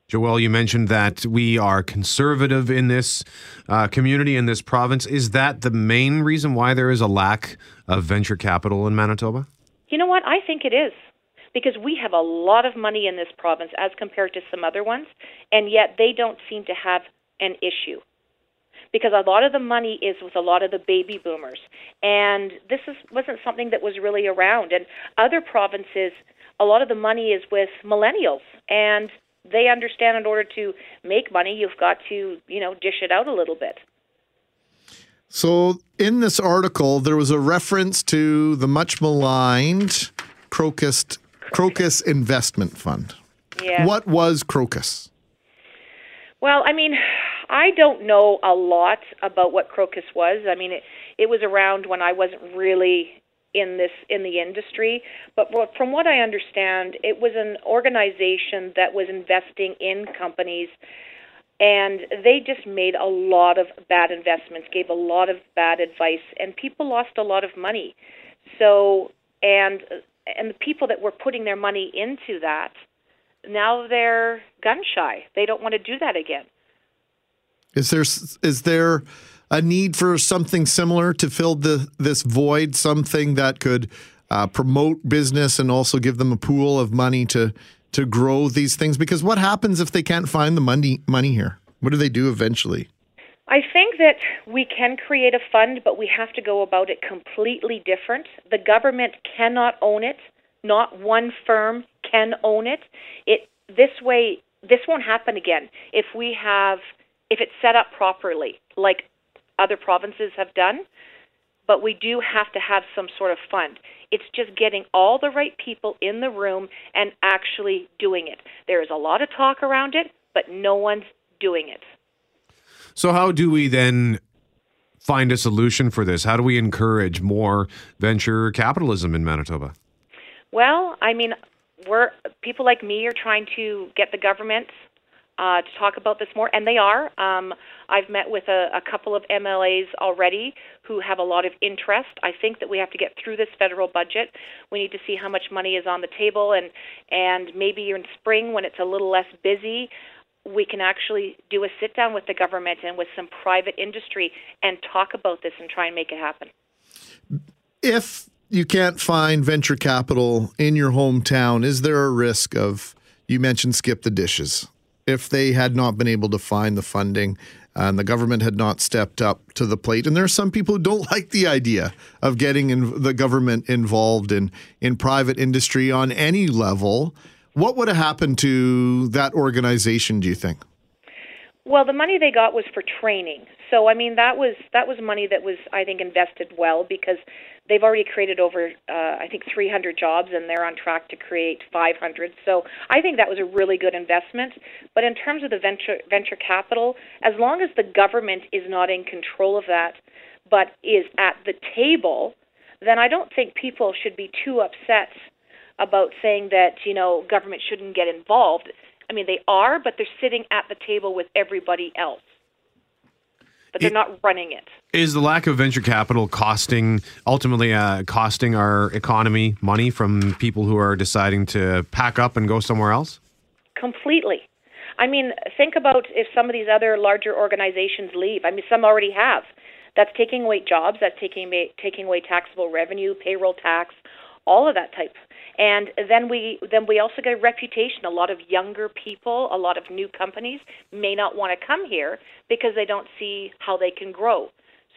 Joelle, you mentioned that we are conservative in this uh, community, in this province. Is that the main reason why there is a lack of venture capital in Manitoba? You know what? I think it is. Because we have a lot of money in this province as compared to some other ones, and yet they don't seem to have an issue. Because a lot of the money is with a lot of the baby boomers. And this is, wasn't something that was really around. And other provinces, a lot of the money is with millennials. And they understand in order to make money, you've got to, you know, dish it out a little bit. So, in this article, there was a reference to the much maligned Crocus Crocus Investment Fund. Yeah. What was Crocus? Well, I mean, I don't know a lot about what Crocus was. I mean, it, it was around when I wasn't really in this in the industry. But from what i understand it was an organization that was investing in companies and they just made a lot of bad investments gave a lot of bad advice and people lost a lot of money. So and and the people that were putting their money into that now they're gun shy. They don't want to do that again. Is there is there a need for something similar to fill the this void, something that could uh, promote business and also give them a pool of money to to grow these things? Because what happens if they can't find the money money here? What do they do eventually? I think that we can create a fund, but we have to go about it completely different. The government cannot own it. Not one firm can own it. It this way this won't happen again if we have if it's set up properly. Like other provinces have done. but we do have to have some sort of fund. It's just getting all the right people in the room and actually doing it. There is a lot of talk around it, but no one's doing it. So, how do we then find a solution for this? How do we encourage more venture capitalism in Manitoba? Well, I mean, we're people like me are trying to get the government uh, to talk about this more, and they are. Um, I've met with a, a couple of MLAs already who have a lot of interest. I think that we have to get through this federal budget. We need to see how much money is on the table, and and maybe in spring when it's a little less busy, we can actually do a sit down with the government and with some private industry and talk about this and try and make it happen. If you can't find venture capital in your hometown, is there a risk of you mentioned skip the dishes? If they had not been able to find the funding and the government had not stepped up to the plate, and there are some people who don't like the idea of getting in the government involved in in private industry on any level, what would have happened to that organization? Do you think? Well, the money they got was for training. So I mean that was that was money that was I think invested well because they've already created over uh, I think 300 jobs and they're on track to create 500. So I think that was a really good investment. But in terms of the venture venture capital, as long as the government is not in control of that, but is at the table, then I don't think people should be too upset about saying that you know government shouldn't get involved. I mean, they are, but they're sitting at the table with everybody else. But they're it, not running it. Is the lack of venture capital costing ultimately uh, costing our economy money from people who are deciding to pack up and go somewhere else? Completely. I mean, think about if some of these other larger organizations leave. I mean, some already have. That's taking away jobs. That's taking away, taking away taxable revenue, payroll tax, all of that type and then we then we also get a reputation. A lot of younger people, a lot of new companies may not want to come here because they don't see how they can grow.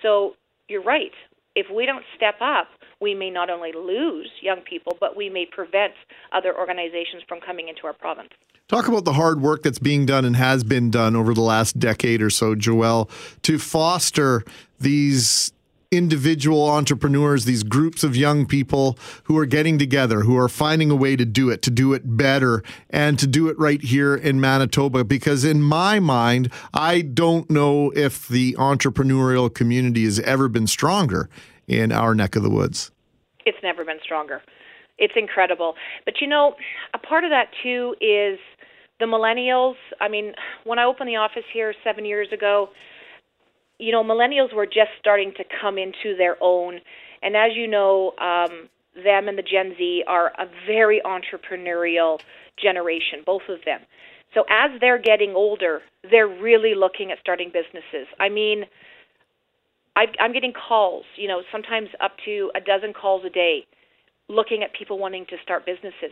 So you're right. If we don't step up, we may not only lose young people, but we may prevent other organizations from coming into our province. Talk about the hard work that's being done and has been done over the last decade or so, Joelle, to foster these individual entrepreneurs, these groups of young people who are getting together, who are finding a way to do it, to do it better, and to do it right here in Manitoba. Because in my mind, I don't know if the entrepreneurial community has ever been stronger in our neck of the woods. It's never been stronger. It's incredible. But you know, a part of that too is the millennials. I mean, when I opened the office here seven years ago, you know, millennials were just starting to come into their own. And as you know, um, them and the Gen Z are a very entrepreneurial generation, both of them. So as they're getting older, they're really looking at starting businesses. I mean, i I'm getting calls, you know, sometimes up to a dozen calls a day, looking at people wanting to start businesses.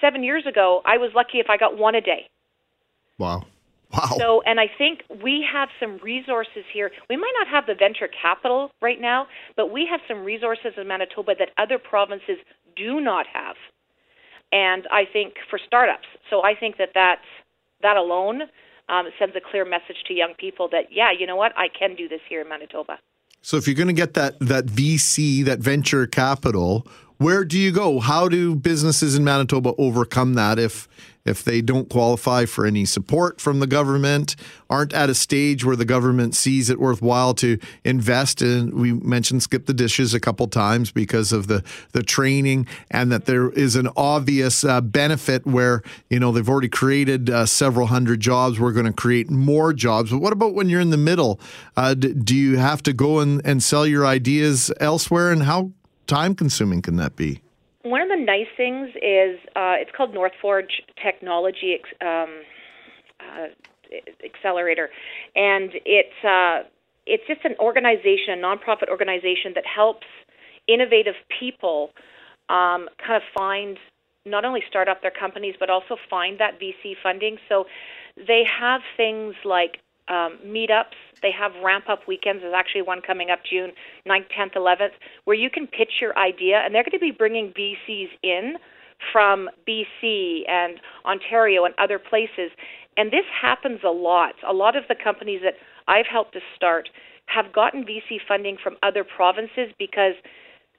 Seven years ago, I was lucky if I got one a day. Wow. Wow. So, and I think we have some resources here. We might not have the venture capital right now, but we have some resources in Manitoba that other provinces do not have. And I think for startups. So I think that that's, that alone um, sends a clear message to young people that, yeah, you know what, I can do this here in Manitoba. So if you're going to get that that VC, that venture capital, where do you go? How do businesses in Manitoba overcome that if if they don't qualify for any support from the government, aren't at a stage where the government sees it worthwhile to invest in. We mentioned skip the dishes a couple times because of the the training, and that there is an obvious uh, benefit where you know they've already created uh, several hundred jobs. We're going to create more jobs. But what about when you're in the middle? Uh, do you have to go and, and sell your ideas elsewhere, and how time consuming can that be? one of the nice things is uh, it's called North Forge Technology um, uh, Accelerator, and it's uh, it's just an organization, a nonprofit organization that helps innovative people um, kind of find not only start up their companies but also find that VC funding. So they have things like um, meetups. They have ramp up weekends. There's actually one coming up June 9th, 10th, 11th, where you can pitch your idea, and they're going to be bringing VCs in from BC and Ontario and other places. And this happens a lot. A lot of the companies that I've helped to start have gotten VC funding from other provinces because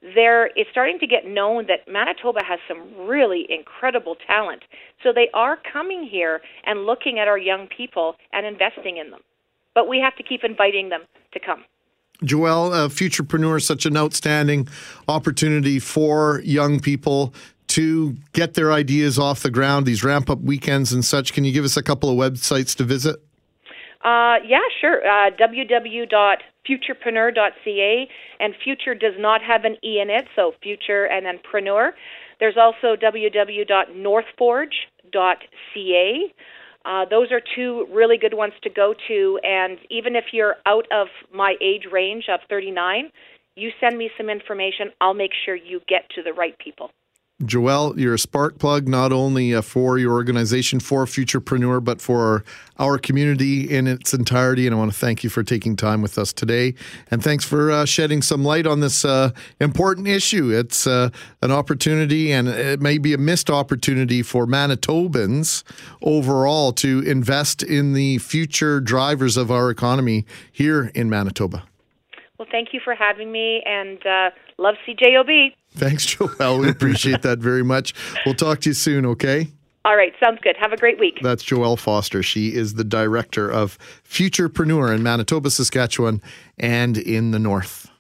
there it's starting to get known that Manitoba has some really incredible talent. So they are coming here and looking at our young people and investing in them. But we have to keep inviting them to come. Joelle, uh, Futurpreneur, such an outstanding opportunity for young people to get their ideas off the ground, these ramp up weekends and such. Can you give us a couple of websites to visit? Uh, yeah, sure. Uh, www.futurpreneur.ca, and future does not have an E in it, so future and then preneur. There's also www.northforge.ca. Uh, those are two really good ones to go to, and even if you're out of my age range of 39, you send me some information, I'll make sure you get to the right people. Joelle, you're a spark plug not only uh, for your organization, for Futurpreneur, but for our community in its entirety. And I want to thank you for taking time with us today. And thanks for uh, shedding some light on this uh, important issue. It's uh, an opportunity, and it may be a missed opportunity for Manitobans overall to invest in the future drivers of our economy here in Manitoba. Well, thank you for having me, and uh, love CJOB. Thanks, Joelle. We appreciate that very much. We'll talk to you soon, okay? All right, sounds good. Have a great week. That's Joelle Foster. She is the director of Futurpreneur in Manitoba, Saskatchewan, and in the North.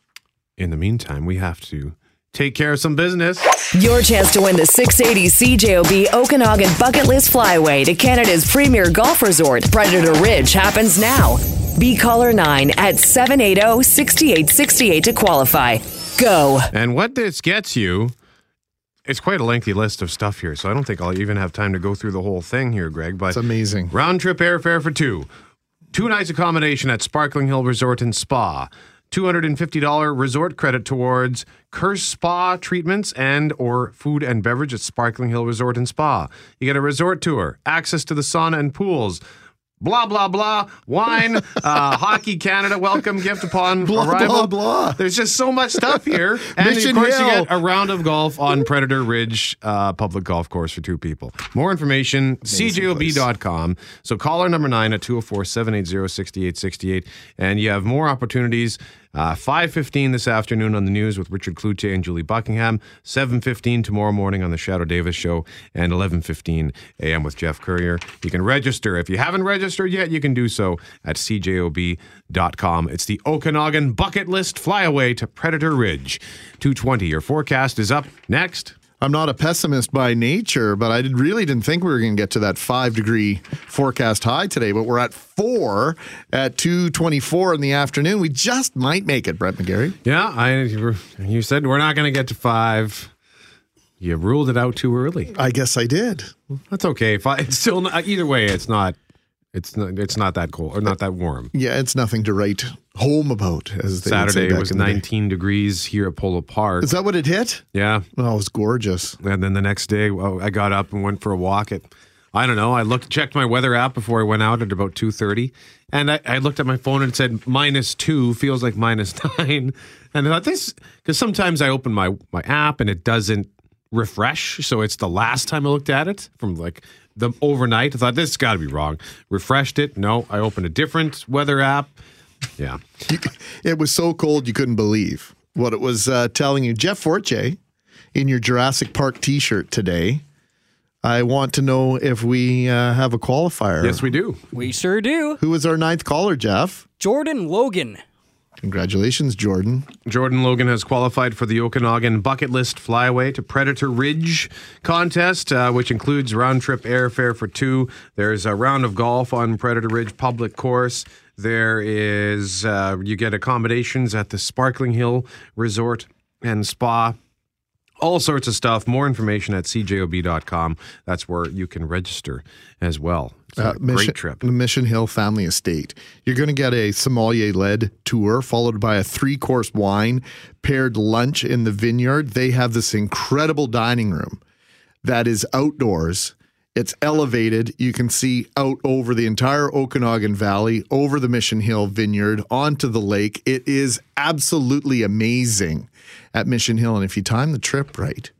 In the meantime, we have to take care of some business. Your chance to win the 680 CJOB Okanagan Bucket List Flyaway to Canada's premier golf resort, Predator Ridge, happens now. Be caller 9 at 780 6868 to qualify. Go. And what this gets you, it's quite a lengthy list of stuff here, so I don't think I'll even have time to go through the whole thing here, Greg. But it's amazing. Round trip airfare for two, two nights accommodation at Sparkling Hill Resort and Spa. $250 resort credit towards KurSpa treatments and or food and beverage at Sparkling Hill Resort and Spa. You get a resort tour, access to the sauna and pools, blah blah blah. Wine uh, hockey canada welcome gift upon blah, arrival. blah. Blah there's just so much stuff here. And Mission of course Hill. you get a round of golf on predator ridge uh, public golf course for two people. More information cjob.com so caller number 9 at 204-780-6868 and you have more opportunities uh, 5.15 this afternoon on the news with Richard Cloutier and Julie Buckingham. 7.15 tomorrow morning on the Shadoe Davis Show. And 11.15 a.m. with Jeff Courier. You can register. If you haven't registered yet, you can do so at cjob.com. It's the Okanagan Bucket List Flyaway to Predator Ridge. 220. Your forecast is up next. I'm not a pessimist by nature, but I did, really didn't think we were going to get to that five degree forecast high today. But we're at four at 2:24 in the afternoon. We just might make it, Brett McGarry. Yeah, I you said we're not going to get to five. You ruled it out too early. I guess I did. That's okay. It's still not, either way. It's not. It's not. It's not that cold or not that warm. Yeah, it's nothing to write home about. As they Saturday was in the day. 19 degrees here at Polo Park. Is that what it hit? Yeah. Oh, it was gorgeous. And then the next day, well, I got up and went for a walk at. I don't know. I looked, checked my weather app before I went out at about two thirty, and I, I looked at my phone and it said minus two, feels like minus nine, and I thought this because sometimes I open my my app and it doesn't refresh, so it's the last time I looked at it from like the overnight. I thought this got to be wrong. Refreshed it. No, I opened a different weather app. Yeah. It was so cold you couldn't believe what it was uh, telling you. Jeff Forte in your Jurassic Park t shirt today. I want to know if we uh, have a qualifier. Yes, we do. We sure do. Who is our ninth caller, Jeff? Jordan Logan. Congratulations, Jordan. Jordan Logan has qualified for the Okanagan Bucket List Flyaway to Predator Ridge contest, uh, which includes round trip airfare for two. There's a round of golf on Predator Ridge public course. There is, uh, you get accommodations at the Sparkling Hill Resort and Spa. All sorts of stuff. More information at cjob.com. That's where you can register as well. It's a Uh, Mission, great trip. The Mission Hill Family Estate. You're going to get a sommelier led tour followed by a three course wine paired lunch in the vineyard. They have this incredible dining room that is outdoors. It's elevated. You can see out over the entire Okanagan Valley, over the Mission Hill Vineyard, onto the lake. It is absolutely amazing at Mission Hill. And if you time the trip right,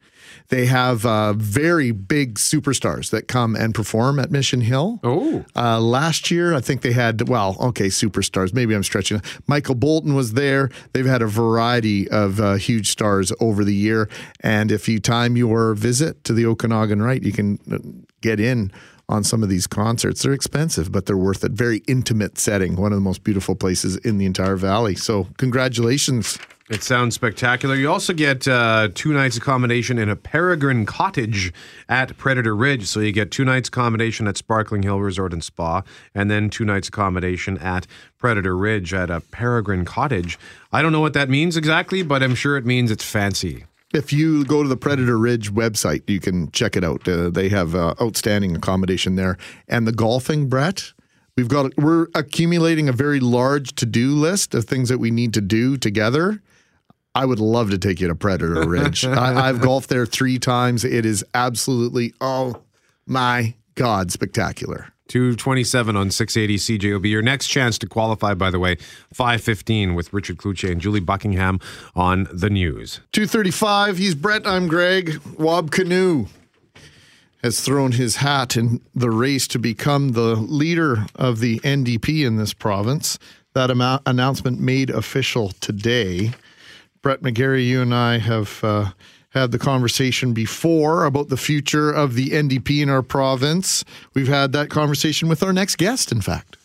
They have uh, very big superstars that come and perform at Mission Hill. Oh. Uh, last year, I think they had, well, okay, superstars. Maybe I'm stretching. Michael Bolton was there. They've had a variety of uh, huge stars over the year. And if you time your visit to the Okanagan right, you can uh, get in on some of these concerts. They're expensive, but they're worth it. Very intimate setting, one of the most beautiful places in the entire valley. So, congratulations. It sounds spectacular. You also get uh, two nights accommodation in a Peregrine Cottage at Predator Ridge. So you get two nights accommodation at Sparkling Hill Resort and Spa, and then two nights accommodation at Predator Ridge at a Peregrine Cottage. I don't know what that means exactly, but I'm sure it means it's fancy. If you go to the Predator Ridge website, you can check it out. Uh, they have uh, outstanding accommodation there. And the golfing, Brett, we've got we're accumulating a very large to-do list of things that we need to do together. I would love to take you to Predator Ridge. I, I've golfed there three times. It is absolutely oh my god spectacular. 227 on 680 CJOB. Your next chance to qualify, by the way, 515 with Richard Cloutier and Julie Buckingham on the news. 235. He's Brett. I'm Greg. Wab Kinew has thrown his hat in the race to become the leader of the NDP in this province. That amount, announcement made official today. Brett McGarry, you and I have uh, had the conversation before about the future of the NDP in our province. We've had that conversation with our next guest, in fact.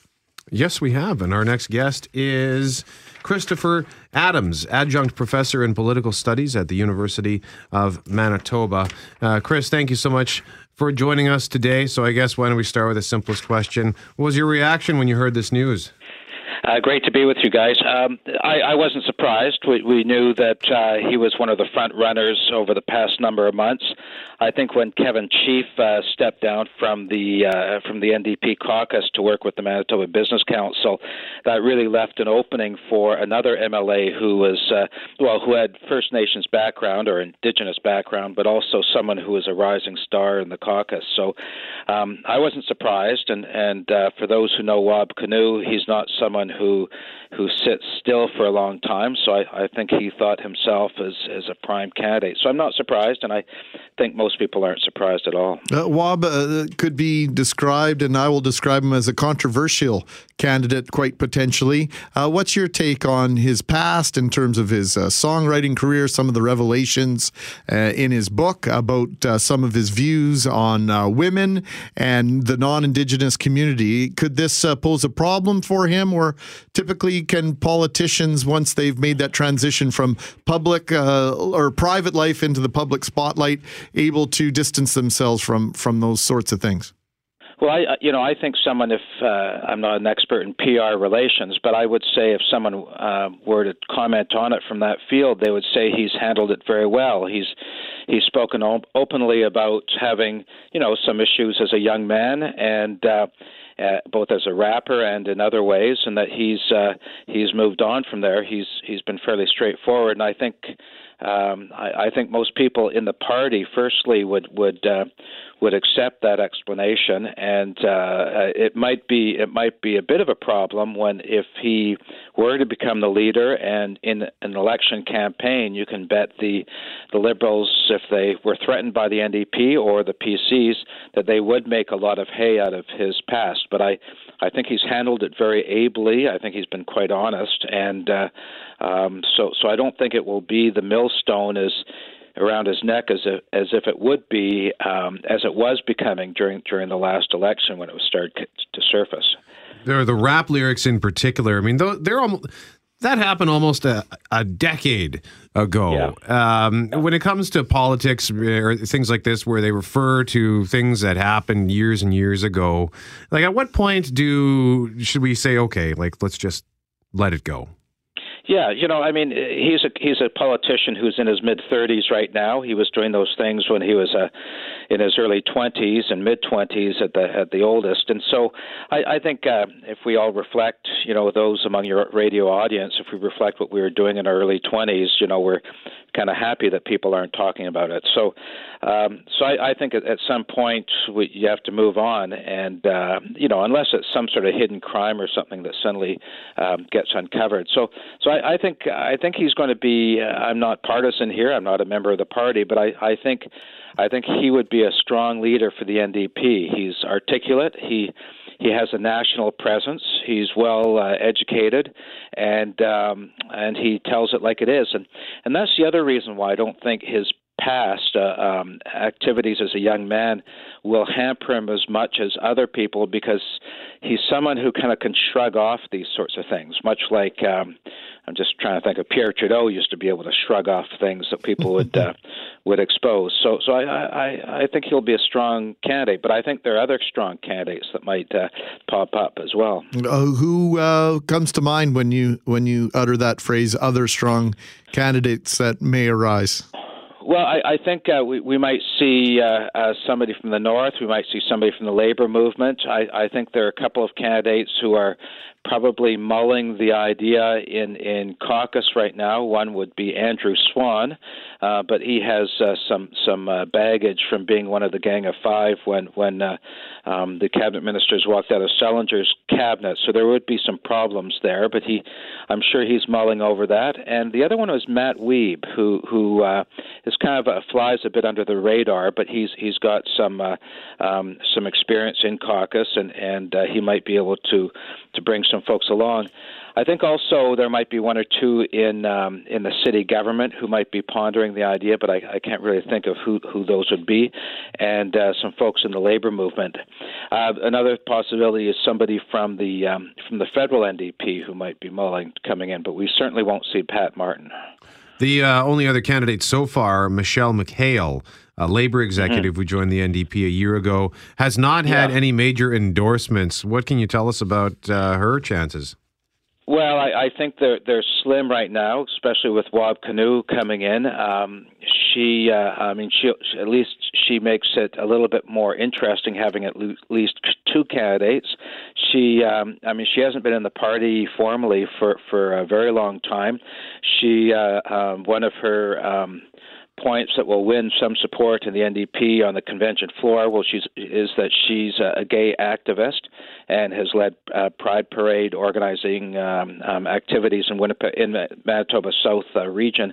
Yes, we have. And our next guest is Christopher Adams, adjunct professor in political studies at the University of Manitoba. Uh, Chris, thank you so much for joining us today. So, I guess why don't we start with the simplest question? What was your reaction when you heard this news? Uh, great to be with you guys. Um, I, I wasn't surprised. We, we knew that uh, he was one of the front runners over the past number of months. I think when Kevin Chief uh, stepped down from the uh, from the NDP caucus to work with the Manitoba Business Council, that really left an opening for another MLA who was uh, well, who had First Nations background or Indigenous background, but also someone who was a rising star in the caucus. So um, I wasn't surprised, and and uh, for those who know Wab Kinew, he's not someone who who sits still for a long time. So I, I think he thought himself as as a prime candidate. So I'm not surprised, and I think most people aren't surprised at all. Uh, Wab uh, could be described, and I will describe him as a controversial candidate, quite potentially. Uh, what's your take on his past in terms of his uh, songwriting career, some of the revelations uh, in his book about uh, some of his views on women and the non Indigenous community? Could this pose a problem for him, or typically can politicians, once they've made that transition from public or private life into the public spotlight, able to distance themselves from from those sorts of things? Well, I you know I think someone if uh, I'm not an expert in PR relations, but I would say if someone uh, were to comment on it from that field, they would say he's handled it very well. He's he's spoken op- openly about having you know some issues as a young man and. Uh, uh, both as a rapper and in other ways, and that he's uh, he's moved on from there. He's he's been fairly straightforward, and I think um, I, I think most people in the party, firstly, would would uh, would accept that explanation, and uh, it might be it might be a bit of a problem when if he were to become the leader, and in an election campaign, you can bet the the Liberals, if they were threatened by the NDP or the PCs, that they would make a lot of hay out of his past. But I I think he's handled it very ably. I think he's been quite honest, and uh, um, so so I don't think it will be the millstone as around his neck as if, as if it would be um, as it was becoming during during the last election when it was started to surface. There are the rap lyrics in particular. I mean, they're almost that happened almost a, a decade ago. Yeah. Um, when it comes to politics or things like this, where they refer to things that happened years and years ago, like at what point do should we say, okay, like let's just let it go? Yeah, you know, I mean, he's a he's a politician who's in his mid 30s right now. He was doing those things when he was uh, in his early 20s and mid 20s at the at the oldest. And so, I, I think uh, if we all reflect, you know, those among your radio audience, if we reflect what we were doing in our early 20s, you know, we're kind of happy that people aren't talking about it. So, um, so I, I think at, at some point we, you have to move on, and uh, you know, unless it's some sort of hidden crime or something that suddenly um, gets uncovered. So, so I, I think I think he's going to be. Uh, I'm not partisan here. I'm not a member of the party, but I, I think I think he would be a strong leader for the NDP. He's articulate. He he has a national presence. He's well uh, educated, and um, and he tells it like it is. And and that's the other reason why I don't think his past uh, um, activities as a young man will hamper him as much as other people because he's someone who kind of can shrug off these sorts of things, much like um, I'm just trying to think of Pierre Trudeau used to be able to shrug off things that people would uh, would expose. So, so I, I I think he'll be a strong candidate, but I think there are other strong candidates that might uh, pop up as well. Uh, who uh, comes to mind when you when you utter that phrase? Other strong candidates that may arise. Well, I, I think uh, we, we might see uh, uh, somebody from the north. We might see somebody from the labor movement. I, I think there are a couple of candidates who are probably mulling the idea in in caucus right now. One would be Andrew Swan, uh, but he has uh, some some uh, baggage from being one of the Gang of Five when when uh, um, the cabinet ministers walked out of Selinger's cabinet. So there would be some problems there. But he, I'm sure he's mulling over that. And the other one was Matt Wiebe, who who uh, is kind of flies a bit under the radar, but he's he's got some uh, um, some experience in caucus, and and he might be able to to bring some folks along. I think also there might be one or two in um, in the city government who might be pondering the idea, but I, I can't really think of who who those would be, and uh, some folks in the labor movement. Uh, another possibility is somebody from the um, from the federal NDP who might be mulling coming in, but we certainly won't see Pat Martin. The uh, only other candidate so far, Michelle McHale, a labor executive Mm-hmm. who joined the NDP a year ago, has not had Yeah. any major endorsements. What can you tell us about uh, her chances? Well, I, I think they're they're slim right now, especially with Wab Kinew coming in. Um, she, uh, I mean, she at least she makes it a little bit more interesting having at least two candidates. She, um, I mean, she hasn't been in the party formally for for a very long time. She, uh, um, one of her. Um, points that will win some support in the NDP on the convention floor. Well, she's is that she's a, gay activist and has led uh, Pride Parade organizing um, um, activities in Winnipeg, in Manitoba South uh, region.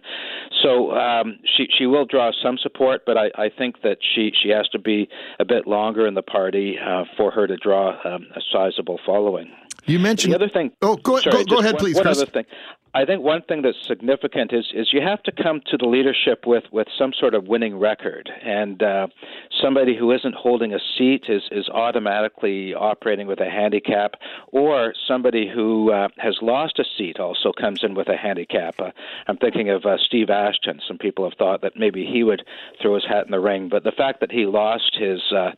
So um, she she will draw some support, but I, I think that she she has to be a bit longer in the party uh, for her to draw um, a sizable following. You mentioned the other thing. Oh, go sorry, go, go ahead, one, please. One Chris. other thing. I think one thing that's significant is is you have to come to the leadership with with some sort of winning record, and uh, somebody who isn't holding a seat is is automatically operating with a handicap, or somebody who uh, has lost a seat also comes in with a handicap. Uh, I'm thinking of uh, Steve Ashton. Some people have thought that maybe he would throw his hat in the ring, but the fact that he lost his uh,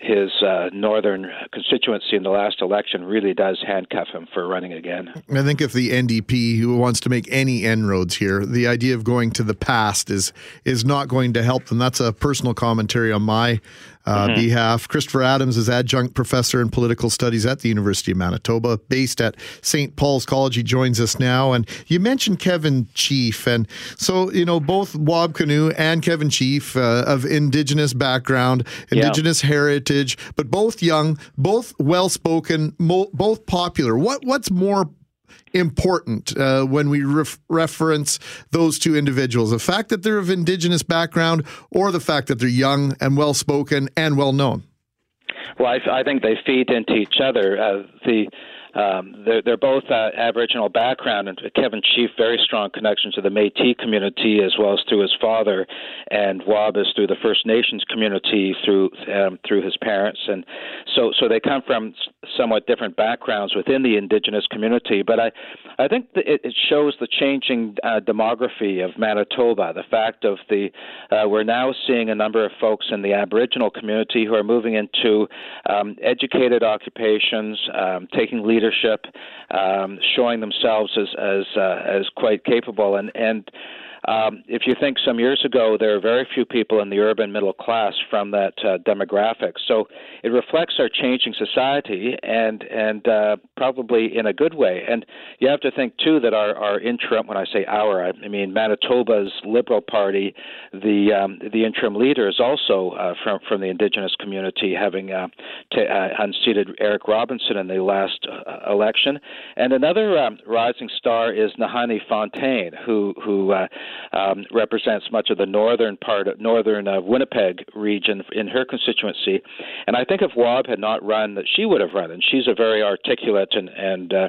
his uh, northern constituency in the last election really does handcuff him for running again. I think if the NDP who wants to make any inroads here, the idea of going to the past is is not going to help them. That's a personal commentary on my uh, Mhm. behalf. Christopher Adams is adjunct professor in political studies at the University of Manitoba, based at St. Paul's College. He joins us now, and you mentioned Kevin Chief, and so you know both Wab Kinew and Kevin Chief uh, of Indigenous background, Yeah. Indigenous heritage, but both young, both well spoken, mo- both popular. What what's more important uh, when we ref- reference those two individuals the fact that they're of indigenous background or the fact that they're young and well spoken and well known Well, I, I think they feed into each other. Uh, the um, they're, they're both uh, Aboriginal background, and Kevin Chief very strong connection to the Métis community as well as through his father, and Wab is through the First Nations community through um, through his parents, and so so they come from somewhat different backgrounds within the Indigenous community. But I I think it, it shows the changing uh, demography of Manitoba, the fact of the uh, we're now seeing a number of folks in the Aboriginal community who are moving into um, educated occupations, um, taking leadership, um, showing themselves as as uh, as quite capable, and and. Um, if you think some years ago, there are very few people in the urban middle class from that uh, demographic. So it reflects our changing society, and and uh, probably in a good way. And you have to think too that our our interim, when I say our, I mean Manitoba's Liberal Party, the um, the interim leader is also uh, from from the Indigenous community, having uh, t- uh, unseated Eric Robinson in the last uh, election. And another um, rising star is Nahanni Fontaine, who who uh, um, represents much of the northern part of northern uh, Winnipeg region in her constituency. And I think if Wab had not run, that she would have run. And she's a very articulate and and uh,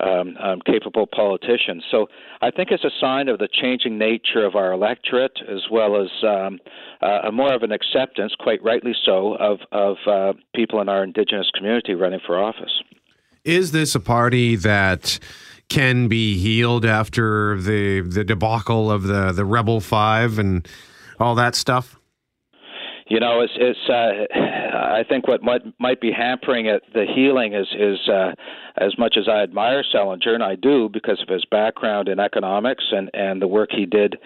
um, um, capable politicians. So I think it's a sign of the changing nature of our electorate, as well as um, uh, a more of an acceptance, quite rightly so, of of uh, people in our Indigenous community running for office. Is this a party that can be healed after the the debacle of the the Rebel Five and all that stuff? You know, it's it's. Uh, I think what might might be hampering it, the healing is is uh, as much as I admire Selinger, and I do because of his background in economics and and the work he did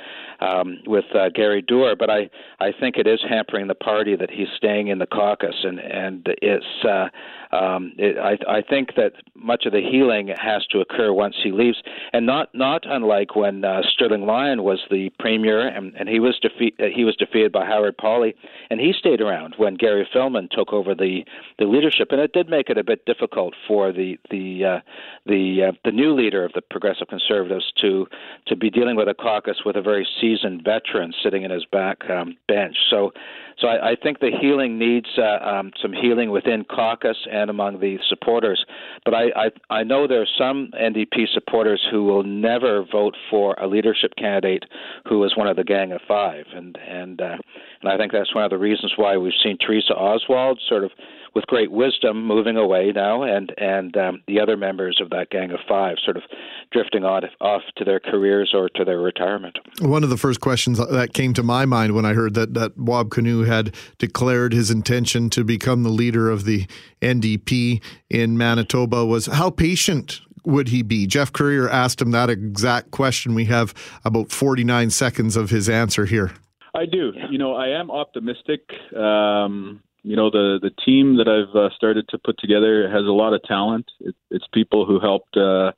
um, with uh, Gary Doer. But I I think it is hampering the party that he's staying in the caucus, and and it's. Uh, um, it, I, I think that much of the healing has to occur once he leaves, and not not unlike when uh, Sterling Lyon was the premier, and, and he was defeat he was defeated by Howard Pawley, and he stayed around when Gary Filmon took over the the leadership, and it did make it a bit difficult for the the uh, the uh, the new leader of the Progressive Conservatives to to be dealing with a caucus with a very seasoned veteran sitting in his back um, bench. So so I, I think the healing needs uh, um, some healing within caucus and among the supporters. But I, I, I know there are some NDP supporters who will never vote for a leadership candidate who is one of the Gang of Five, and and uh, and I think that's one of the reasons why we've seen Theresa Oswald sort of with great wisdom moving away now, and and um, the other members of that gang of five sort of drifting off off to their careers or to their retirement. One of the first questions that came to my mind when I heard that that Wab Kinew had declared his intention to become the leader of the NDP in Manitoba was how patient would he be? Geoff Currier asked him that exact question. We have about 49 seconds of his answer here. I do. You know, I am optimistic. Um, you know the the team that I've uh, started to put together has a lot of talent. It, it's people who helped uh,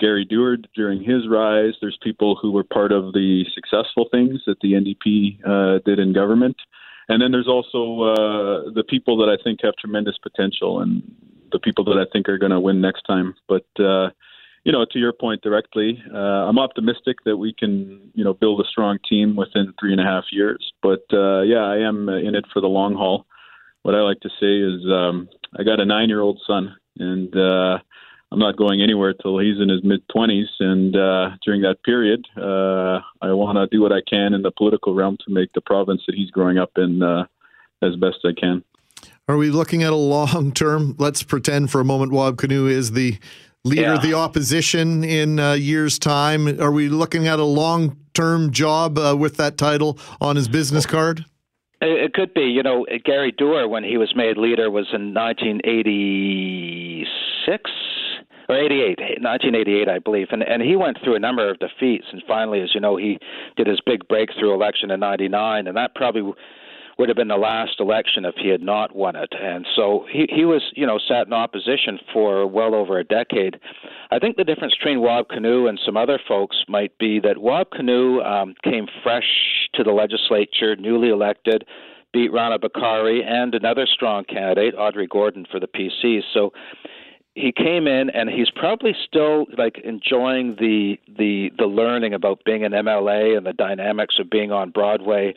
Gary Doer during his rise. There's people who were part of the successful things that the NDP uh, did in government, and then there's also uh, the people that I think have tremendous potential and the people that I think are going to win next time. But uh, you know, to your point directly, uh, I'm optimistic that we can, you know, build a strong team within three and a half years. But uh, yeah, I am in it for the long haul what I like to say is um, I got a nine year old son, and uh, I'm not going anywhere till he's in his mid 20s. And uh, during that period, uh, I want to do what I can in the political realm to make the province that he's growing up in uh, as best I can. Are we looking at a long term? Let's pretend for a moment Wab Kinew is the leader yeah. of the opposition in uh, years' time. Are we looking at a long term job uh, with that title on his business card? It could be. You know, Gary Doer, when he was made leader, was in 1986 or 88, 1988, I believe, and and he went through a number of defeats, and finally, as you know, he did his big breakthrough election in '99, and that probably would have been the last election if he had not won it. And so he, he was, you know, sat in opposition for well over a decade. I think the difference between Wab Kinew and some other folks might be that Wab Kinew um, came fresh to the legislature, newly elected, beat Rana Bokhari and another strong candidate, Audrey Gordon, for the PC. So he came in and he's probably still like enjoying the the the learning about being an MLA and the dynamics of being on Broadway,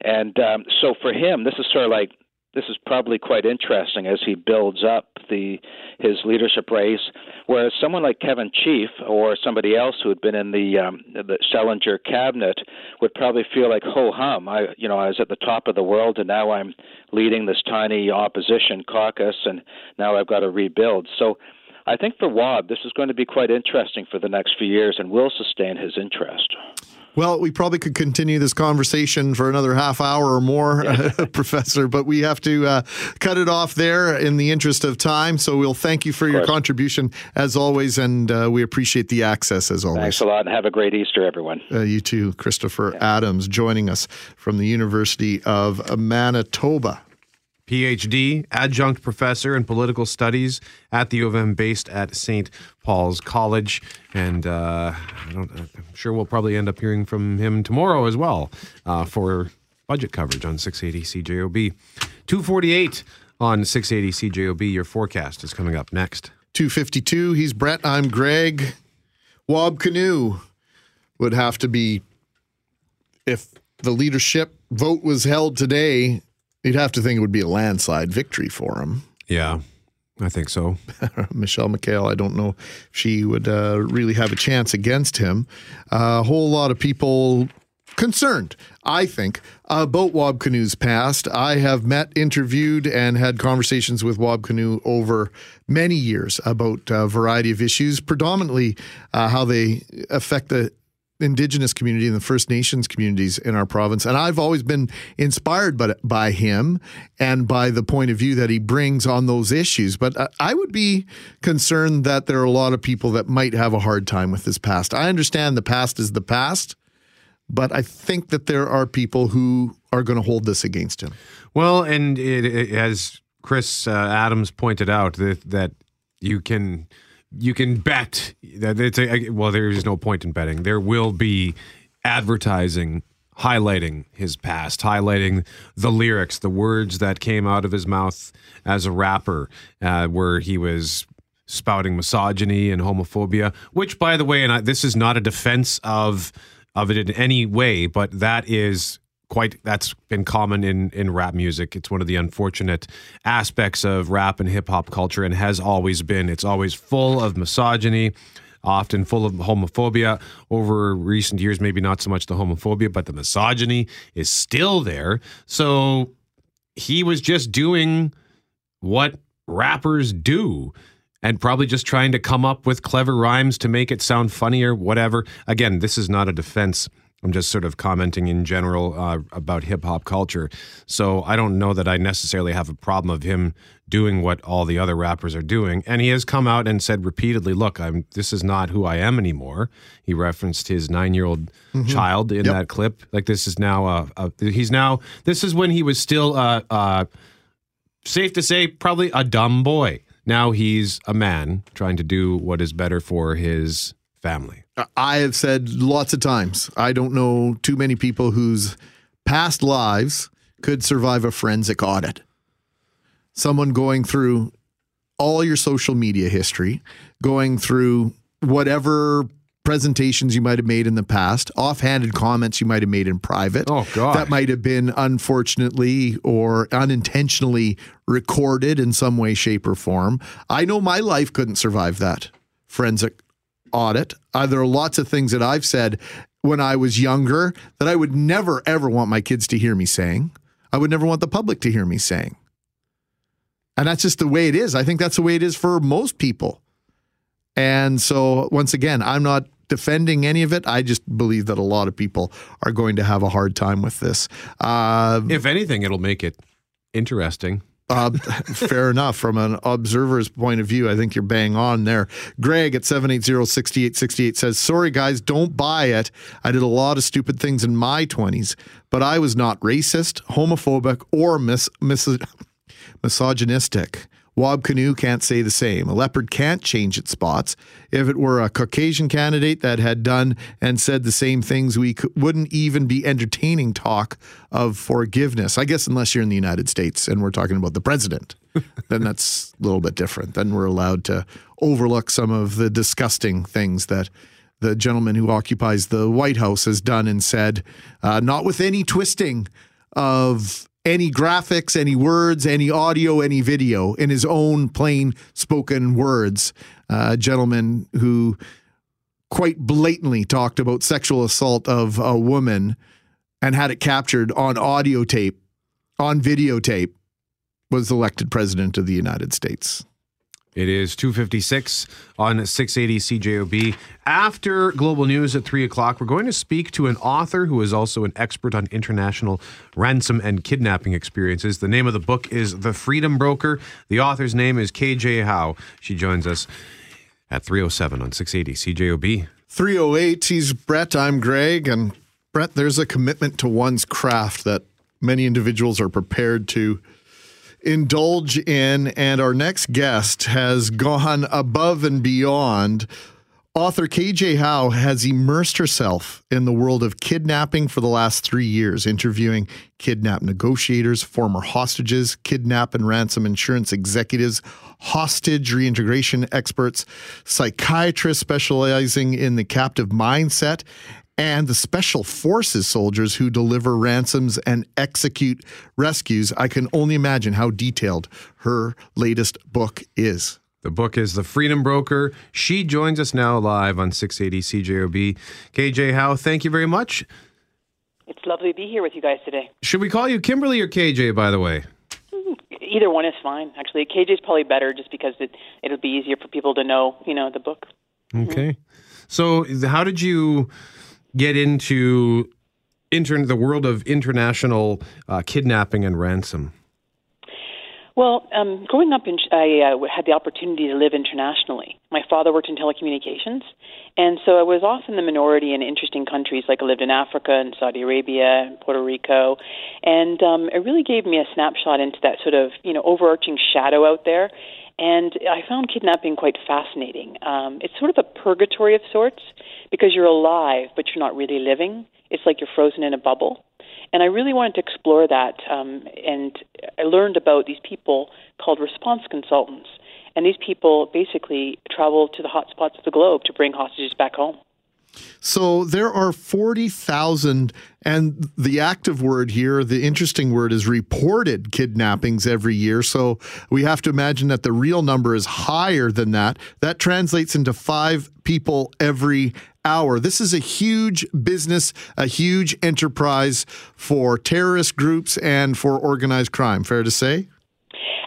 and um, so for him this is sort of like this is probably quite interesting as he builds up the his leadership race. Whereas someone like Kevin Chief or somebody else who had been in the um, the Selinger cabinet would probably feel like ho hum. I you know I was at the top of the world and now I'm leading this tiny opposition caucus and now I've got to rebuild. So. I think for Wab, this is going to be quite interesting for the next few years and will sustain his interest. Well, we probably could continue this conversation for another half hour or more, yeah. Professor, but we have to uh, cut it off there in the interest of time. So we'll thank you for your contribution as always, and uh, we appreciate the access as always. Thanks a lot, and have a great Easter, everyone. Uh, you too, Christopher yeah. Adams, joining us from the University of Manitoba. PhD, adjunct professor in political studies at the U of M, based at St. Paul's College. And uh, I I'm sure we'll probably end up hearing from him tomorrow as well uh, for budget coverage on 680 CJOB. 248 on 680 CJOB. Your forecast is coming up next. 252. He's Brett. I'm Greg. Wab Kinew would have to be, if the leadership vote was held today, you'd have to think it would be a landslide victory for him. Yeah, I think so. Michelle McHale, I don't know if she would uh, really have a chance against him. Uh, a whole lot of people concerned, I think, about Wab Kinew's past. I have met, interviewed, and had conversations with Wab Kinew over many years about a variety of issues, predominantly uh, how they affect the indigenous community and the First Nations communities in our province. And I've always been inspired by, by him and by the point of view that he brings on those issues. But uh, I would be concerned that there are a lot of people that might have a hard time with his past. I understand the past is the past, but I think that there are people who are going to hold this against him. Well, and it, it, as Chris uh, Adams pointed out, that, that you can you can bet that it's a, well there is no point in betting. There will be advertising highlighting his past highlighting the lyrics the words that came out of his mouth as a rapper uh, where he was spouting misogyny and homophobia which by the way and I, this is not a defense of of it in any way but that is quite that's been common in in rap music. It's one of the unfortunate aspects of rap and hip hop culture and has always been. It's always full of misogyny, often full of homophobia. Over recent years maybe not so much the homophobia, but the misogyny is still there. So he was just doing what rappers do and probably just trying to come up with clever rhymes to make it sound funny or whatever. Again, this is not a defense I'm just sort of commenting in general uh, about hip hop culture. So I don't know that I necessarily have a problem of him doing what all the other rappers are doing. And he has come out and said repeatedly, "Look, I'm this is not who I am anymore." He referenced his nine year old Mhm. child in Yep. that clip. Like this is now a, a he's now this is when he was still uh, uh, safe to say probably a dumb boy. Now he's a man trying to do what is better for his family. I have said lots of times, I don't know too many people whose past lives could survive a forensic audit. Someone going through all your social media history, going through whatever presentations you might have made in the past, offhanded comments you might have made in private. Oh, God. That might have been unfortunately or unintentionally recorded in some way, shape, or form. I know my life couldn't survive that forensic audit. Uh, there are lots of things that I've said when I was younger that I would never, ever want my kids to hear me saying. I would never want the public to hear me saying. And that's just the way it is. I think that's the way it is for most people. And so, once again, I'm not defending any of it. I just believe that a lot of people are going to have a hard time with this. Uh, If anything, it'll make it interesting. Uh, fair enough. From an observer's point of view, I think you're bang on there. Greg at 780-6868 says, Sorry, guys, don't buy it. I did a lot of stupid things in my 20s, but I was not racist, homophobic, or mis- mis- misogynistic. Wab Kinew can't say the same. A leopard can't change its spots. If it were a Caucasian candidate that had done and said the same things, we wouldn't even be entertaining talk of forgiveness. I guess unless you're in the United States and we're talking about the president, then that's a little bit different. Then we're allowed to overlook some of the disgusting things that the gentleman who occupies the White House has done and said, uh, not with any twisting of any graphics, any words, any audio, any video in his own plain spoken words. Uh, a gentleman who quite blatantly talked about sexual assault of a woman and had it captured on audio tape, on videotape, was elected president of the United States. It is 256 on 680 CJOB. After global news at 3 o'clock, we're going to speak to an author who is also an expert on international ransom and kidnapping experiences. The name of the book is The Freedom Broker. The author's name is KJ Howe. She joins us at 307 on 680 CJOB. 308, he's Brett, I'm Greg. And Brett, there's a commitment to one's craft that many individuals are prepared to indulge in. And our next guest has gone above and beyond. Author KJ Howe has immersed herself in the world of kidnapping for the last three years, interviewing kidnap negotiators, former hostages, kidnap and ransom insurance executives, hostage reintegration experts, psychiatrists specializing in the captive mindset, and the special forces soldiers who deliver ransoms and execute rescues. I can only imagine how detailed her latest book is. The book is The Freedom Broker. She joins us now live on 680 CJOB. KJ Howe, thank you very much. It's lovely to be here with you guys today. Should we call you Kimberly or KJ, by the way? Mm, either one is fine. Actually, KJ is probably better just because it it'll be easier for people to know, you know, the book. Okay. Mm-hmm. So, how did you get into intern the world of international uh, kidnapping and ransom? Well, um, growing up, in, I uh, had the opportunity to live internationally. My father worked in telecommunications, and so I was often the minority in interesting countries. Like I lived in Africa and Saudi Arabia, and Puerto Rico, and um, it really gave me a snapshot into that sort of you know overarching shadow out there. And I found kidnapping quite fascinating. Um, it's sort of a purgatory of sorts because you're alive, but you're not really living. It's like you're frozen in a bubble. And I really wanted to explore that. Um, and I learned about these people called response consultants. And these people basically travel to the hot spots of the globe to bring hostages back home. So there are 40,000, and the active word here, the interesting word is reported kidnappings every year. So we have to imagine that the real number is higher than that. That translates into five people every hour. This is a huge business, a huge enterprise for terrorist groups and for organized crime. Fair to say?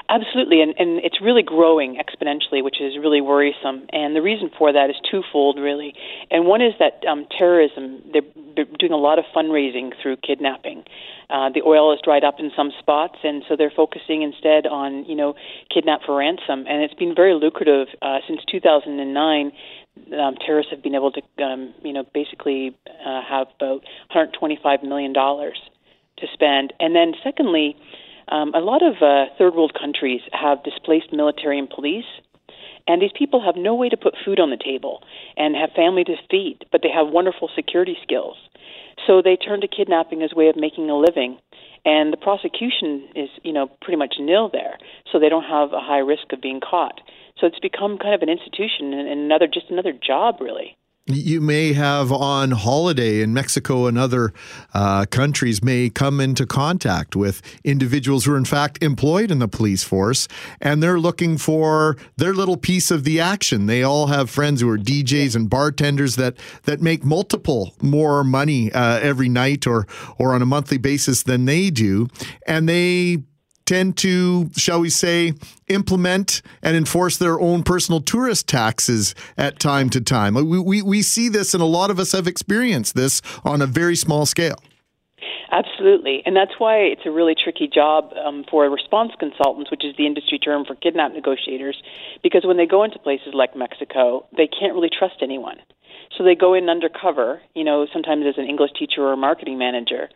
Absolutely, and, and it's really growing exponentially, which is really worrisome. And the reason for that is twofold, really. And one is that um, terrorism, they're, they're doing a lot of fundraising through kidnapping. Uh, the oil has dried up in some spots, and so they're focusing instead on, you know, kidnap for ransom. And it's been very lucrative uh, since 2009 um, terrorists have been able to, um, you know, basically uh, have about 125 million dollars to spend. And then, secondly, um, a lot of uh, third world countries have displaced military and police, and these people have no way to put food on the table and have family to feed, but they have wonderful security skills. So they turn to kidnapping as a way of making a living. And the prosecution is, you know, pretty much nil there, so they don't have a high risk of being caught. So it's become kind of an institution and another, just another job, really you may have on holiday in Mexico and other uh, countries may come into contact with individuals who are in fact employed in the police force and they're looking for their little piece of the action. They all have friends who are DJs and bartenders that that make multiple more money uh, every night or or on a monthly basis than they do, and they tend to, shall we say, implement and enforce their own personal tourist taxes at time to time. We, we, we see this, and a lot of us have experienced this on a very small scale. Absolutely, and that's why it's a really tricky job um, for response consultants, which is the industry term for kidnap negotiators, because when they go into places like Mexico, they can't really trust anyone. So they go in undercover, you know, sometimes as an English teacher or a marketing manager,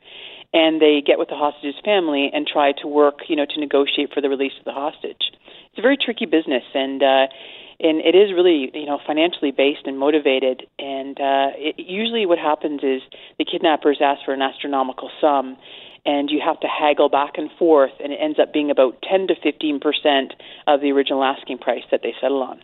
and they get with the hostage's family and try to work, you know, to negotiate for the release of the hostage. It's a very tricky business, and uh, and it is really, you know, financially based and motivated. And uh, it, usually, what happens is the kidnappers ask for an astronomical sum, and you have to haggle back and forth, and it ends up being about 10 to 15 percent of the original asking price that they settle on.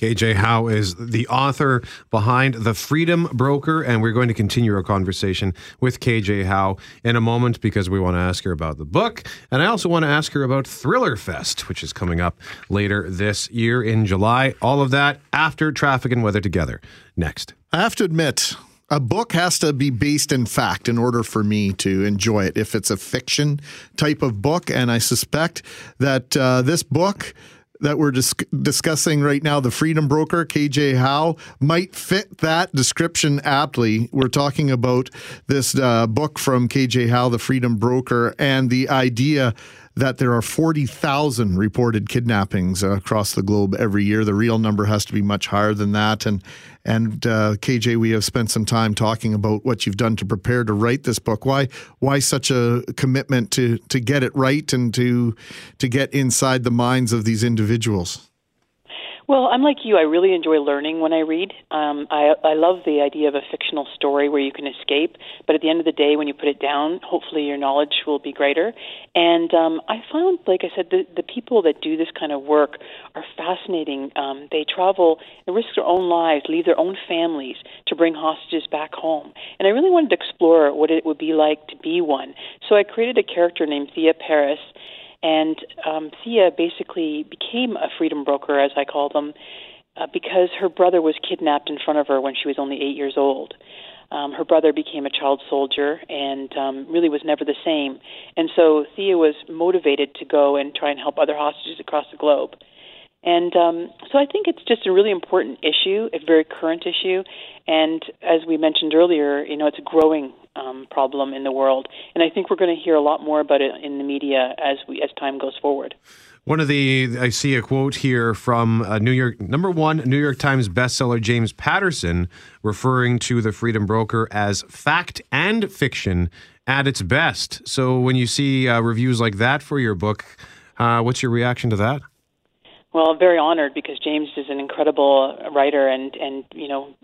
KJ Howe is the author behind The Freedom Broker, and we're going to continue our conversation with KJ Howe in a moment because we want to ask her about the book. And I also want to ask her about Thriller Fest, which is coming up later this year in July. All of that after Traffic and Weather Together. Next. I have to admit, a book has to be based in fact in order for me to enjoy it. If it's a fiction type of book, and I suspect that uh, this book that we're dis- discussing right now, the Freedom Broker, KJ Howe, might fit that description aptly. We're talking about this uh, book from KJ Howe, the Freedom Broker, and the idea that there are 40,000 reported kidnappings uh, across the globe every year. The real number has to be much higher than that. And and uh, KJ, we have spent some time talking about what you've done to prepare to write this book. Why why such a commitment to to get it right and to to get inside the minds of these individuals? Well, I'm like you. I really enjoy learning when I read. Um, I, I love the idea of a fictional story where you can escape, but at the end of the day, when you put it down, hopefully your knowledge will be greater. And um, I found, like I said, the, the people that do this kind of work are fascinating. Um, they travel and risk their own lives, leave their own families to bring hostages back home. And I really wanted to explore what it would be like to be one. So I created a character named Thea Paris and um, Thea basically became a freedom broker, as I call them, uh, because her brother was kidnapped in front of her when she was only eight years old. Um, her brother became a child soldier and um, really was never the same. And so Thea was motivated to go and try and help other hostages across the globe. And um, so I think it's just a really important issue, a very current issue. And as we mentioned earlier, you know, it's a growing um, problem in the world. And I think we're going to hear a lot more about it in the media as we as time goes forward. One of the I see a quote here from New York number one New York Times bestseller James Patterson referring to the Freedom Broker as fact and fiction at its best. So when you see uh, reviews like that for your book, uh, what's your reaction to that? Well, very honored because James is an incredible writer and and you know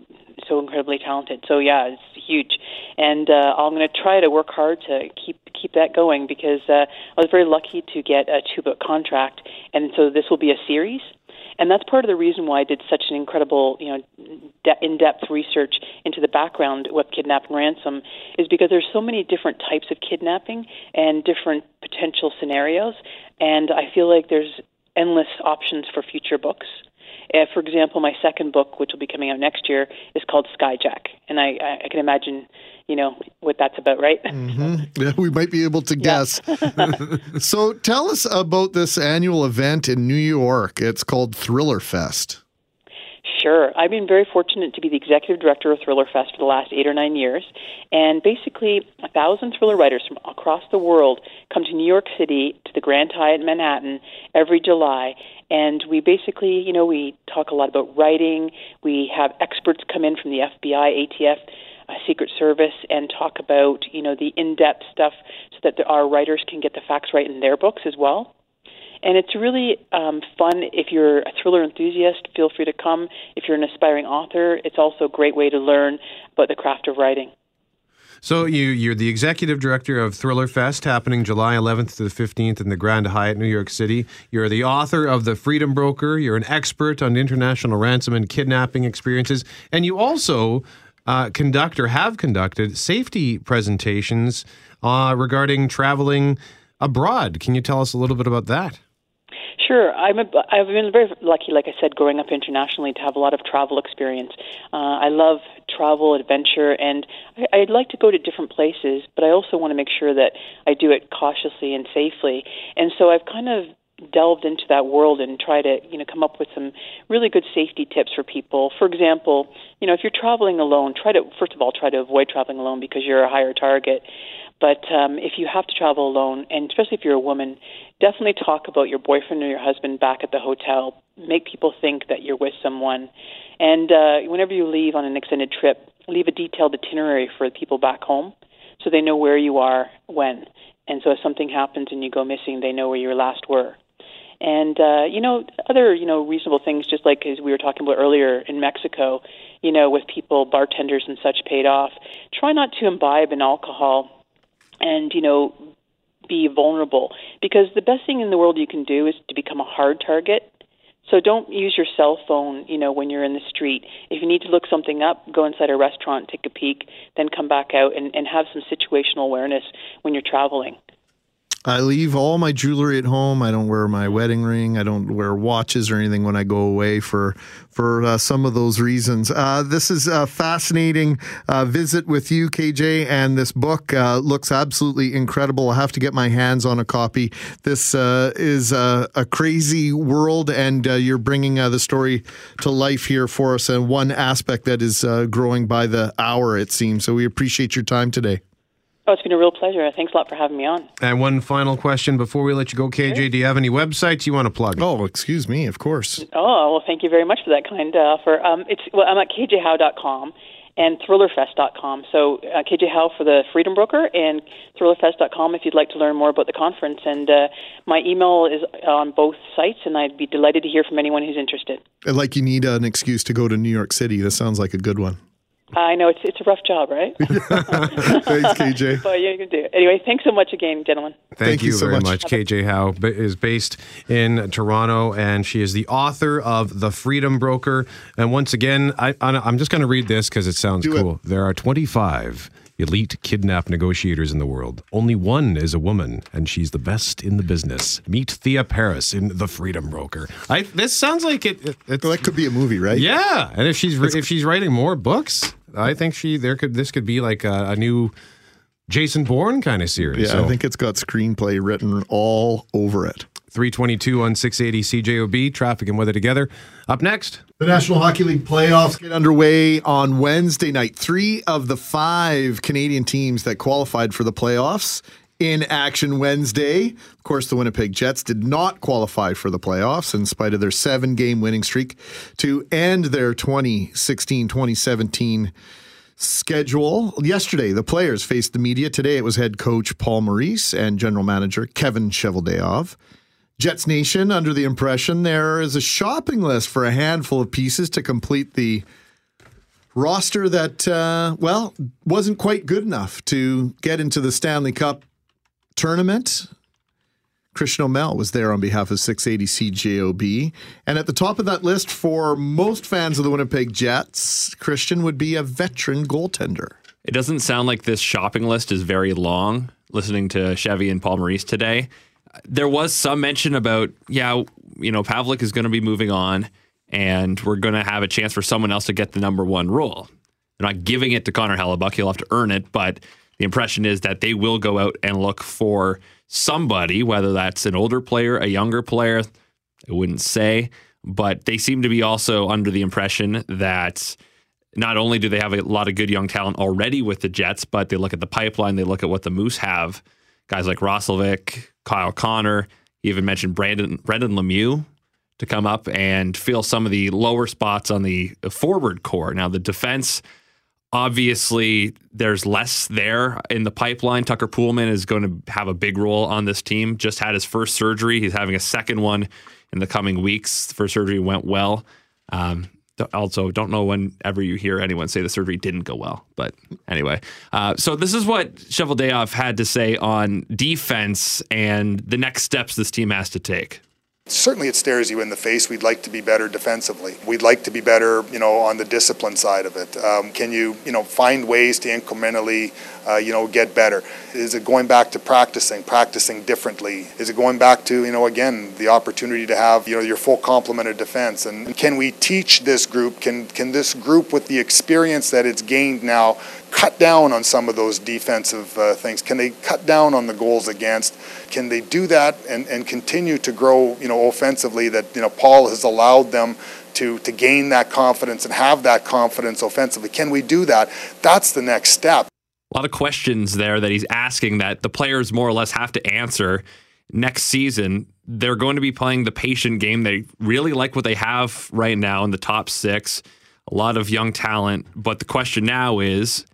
so incredibly talented. So yeah, it's huge, and uh, I'm going to try to work hard to keep keep that going because uh, I was very lucky to get a two book contract, and so this will be a series. And that's part of the reason why I did such an incredible, you know, de- in-depth research into the background with kidnapping ransom, is because there's so many different types of kidnapping and different potential scenarios, and I feel like there's endless options for future books. Uh, for example, my second book, which will be coming out next year, is called Skyjack, and I, I can imagine, you know, what that's about, right? Mm-hmm. Yeah, we might be able to guess. so, tell us about this annual event in New York. It's called Thriller Fest. Sure. I've been very fortunate to be the executive director of Thriller Fest for the last eight or nine years. And basically, a thousand thriller writers from across the world come to New York City to the Grand Hyatt in Manhattan every July. And we basically, you know, we talk a lot about writing. We have experts come in from the FBI, ATF, uh, Secret Service, and talk about, you know, the in depth stuff so that the, our writers can get the facts right in their books as well. And it's really um, fun if you're a thriller enthusiast. Feel free to come. If you're an aspiring author, it's also a great way to learn about the craft of writing. So you you're the executive director of Thriller Fest happening July 11th to the 15th in the Grand Hyatt, New York City. You're the author of The Freedom Broker. You're an expert on international ransom and kidnapping experiences, and you also uh, conduct or have conducted safety presentations uh, regarding traveling abroad. Can you tell us a little bit about that? Sure, I'm a, I've been very lucky, like I said, growing up internationally to have a lot of travel experience. Uh, I love travel, adventure, and I, I'd like to go to different places, but I also want to make sure that I do it cautiously and safely. And so I've kind of delved into that world and try to you know come up with some really good safety tips for people. For example, you know if you're traveling alone, try to first of all try to avoid traveling alone because you're a higher target. But um, if you have to travel alone, and especially if you're a woman, definitely talk about your boyfriend or your husband back at the hotel. Make people think that you're with someone. And uh, whenever you leave on an extended trip, leave a detailed itinerary for the people back home so they know where you are when. And so if something happens and you go missing, they know where you last were. And uh, you know, other you know reasonable things, just like as we were talking about earlier in Mexico, you know, with people, bartenders and such paid off. Try not to imbibe in alcohol and you know be vulnerable. Because the best thing in the world you can do is to become a hard target. So don't use your cell phone you know when you're in the street. If you need to look something up go inside a restaurant take a peek then come back out and, and have some situational awareness when you're traveling I leave all my jewelry at home. I don't wear my wedding ring. I don't wear watches or anything when I go away for for uh, some of those reasons. Uh, this is a fascinating uh, visit with you, KJ, and this book uh, looks absolutely incredible. I have to get my hands on a copy. This uh, is a, crazy world, and uh, you're bringing the story to life here for us, and one aspect that is growing by the hour, it seems. So we appreciate your time today. Oh, it's been a real pleasure. Thanks a lot for having me on. And one final question before we let you go, KJ. Do you have any websites you want to plug? Oh, excuse me, of course. Oh, well, thank you very much for that kind uh, offer. Um, it's well, I'm at kjhowe.com and thrillerfest.com. So uh, KJ Howe for the Freedom Broker and thrillerfest.com if you'd like to learn more about the conference. And uh, my email is on both sites, and I'd be delighted to hear from anyone who's interested. Like you need an excuse to go to New York City. This sounds like a good one. I know it's it's a rough job, right? Thanks, KJ. but yeah, you can do it. Anyway, thanks so much again, gentlemen. Thank, Thank you, you so very much. much. KJ Howe b- is based in Toronto, and she is the author of The Freedom Broker. And once again, I, I- I'm just going to read this because it sounds Do it. cool. There are 25 elite kidnap negotiators in the world. Only one is a woman, and she's the best in the business. Meet Thea Paris in The Freedom Broker. I, this sounds like it. it it's, Well, that could be a movie, right? yeah, and if she's if she's writing more books, I think she there could this could be like a, a new Jason Bourne kind of series. Yeah, So- I think it's got screenplay written all over it. 322 on 680 CJOB, traffic and weather together. Up next. The National Hockey League playoffs get underway on Wednesday night. Three of the five Canadian teams that qualified for the playoffs in action Wednesday. Of course, the Winnipeg Jets did not qualify for the playoffs in spite of their seven game winning streak to end their 2016 2017 schedule. Yesterday, the players faced the media. Today, it was head coach Paul Maurice and general manager Kevin Cheveldayoff. Jets Nation under the impression there is a shopping list for a handful of pieces to complete the roster that, uh, well, wasn't quite good enough to get into the Stanley Cup tournament. Christian O'Mell was there on behalf of 680 CJOB. And at the top of that list for most fans of the Winnipeg Jets, Christian would be a veteran goaltender. It doesn't sound like this shopping list is very long. Listening to Chevy and Paul Maurice today, there was some mention about, yeah, you know, Pavelec is going to be moving on, and we're going to have a chance for someone else to get the number one role. They're not giving it to Connor Hellebuyck; he'll have to earn it. But the impression is that they will go out and look for somebody, whether that's an older player, a younger player. I wouldn't say, but they seem to be also under the impression that not only do they have a lot of good young talent already with the Jets, but they look at the pipeline, they look at what the Moose have. Guys like Roslovic, Kyle Connor, he even mentioned Brandon Brendan Lemieux to come up and fill some of the lower spots on the forward core. Now the defense, obviously, there's less there in the pipeline. Tucker Poolman is going to have a big role on this team. Just had his first surgery. He's having a second one in the coming weeks. The first surgery went well. Um, also, don't know whenever you hear anyone say the surgery didn't go well. But anyway, uh, so this is what Cheveldayoff had to say on defense and the next steps this team has to take. Certainly, it stares you in the face. We'd like to be better defensively. We'd like to be better, you know, on the discipline side of it. Um, can you, you know, find ways to incrementally, uh, you know, get better? Is it going back to practicing, practicing differently? Is it going back to, you know, again, the opportunity to have, you know, your full complement of defense? And can we teach this group? Can can this group, with the experience that it's gained now, cut down on some of those defensive uh, things? Can they cut down on the goals against? Can they do that and, and continue to grow, you know, offensively? That you know, Paul has allowed them to to gain that confidence and have that confidence offensively. Can we do that? That's the next step. A lot of questions there that he's asking that the players more or less have to answer next season. They're going to be playing the patient game. They really like what they have right now in the top six. A lot of young talent. But the question now is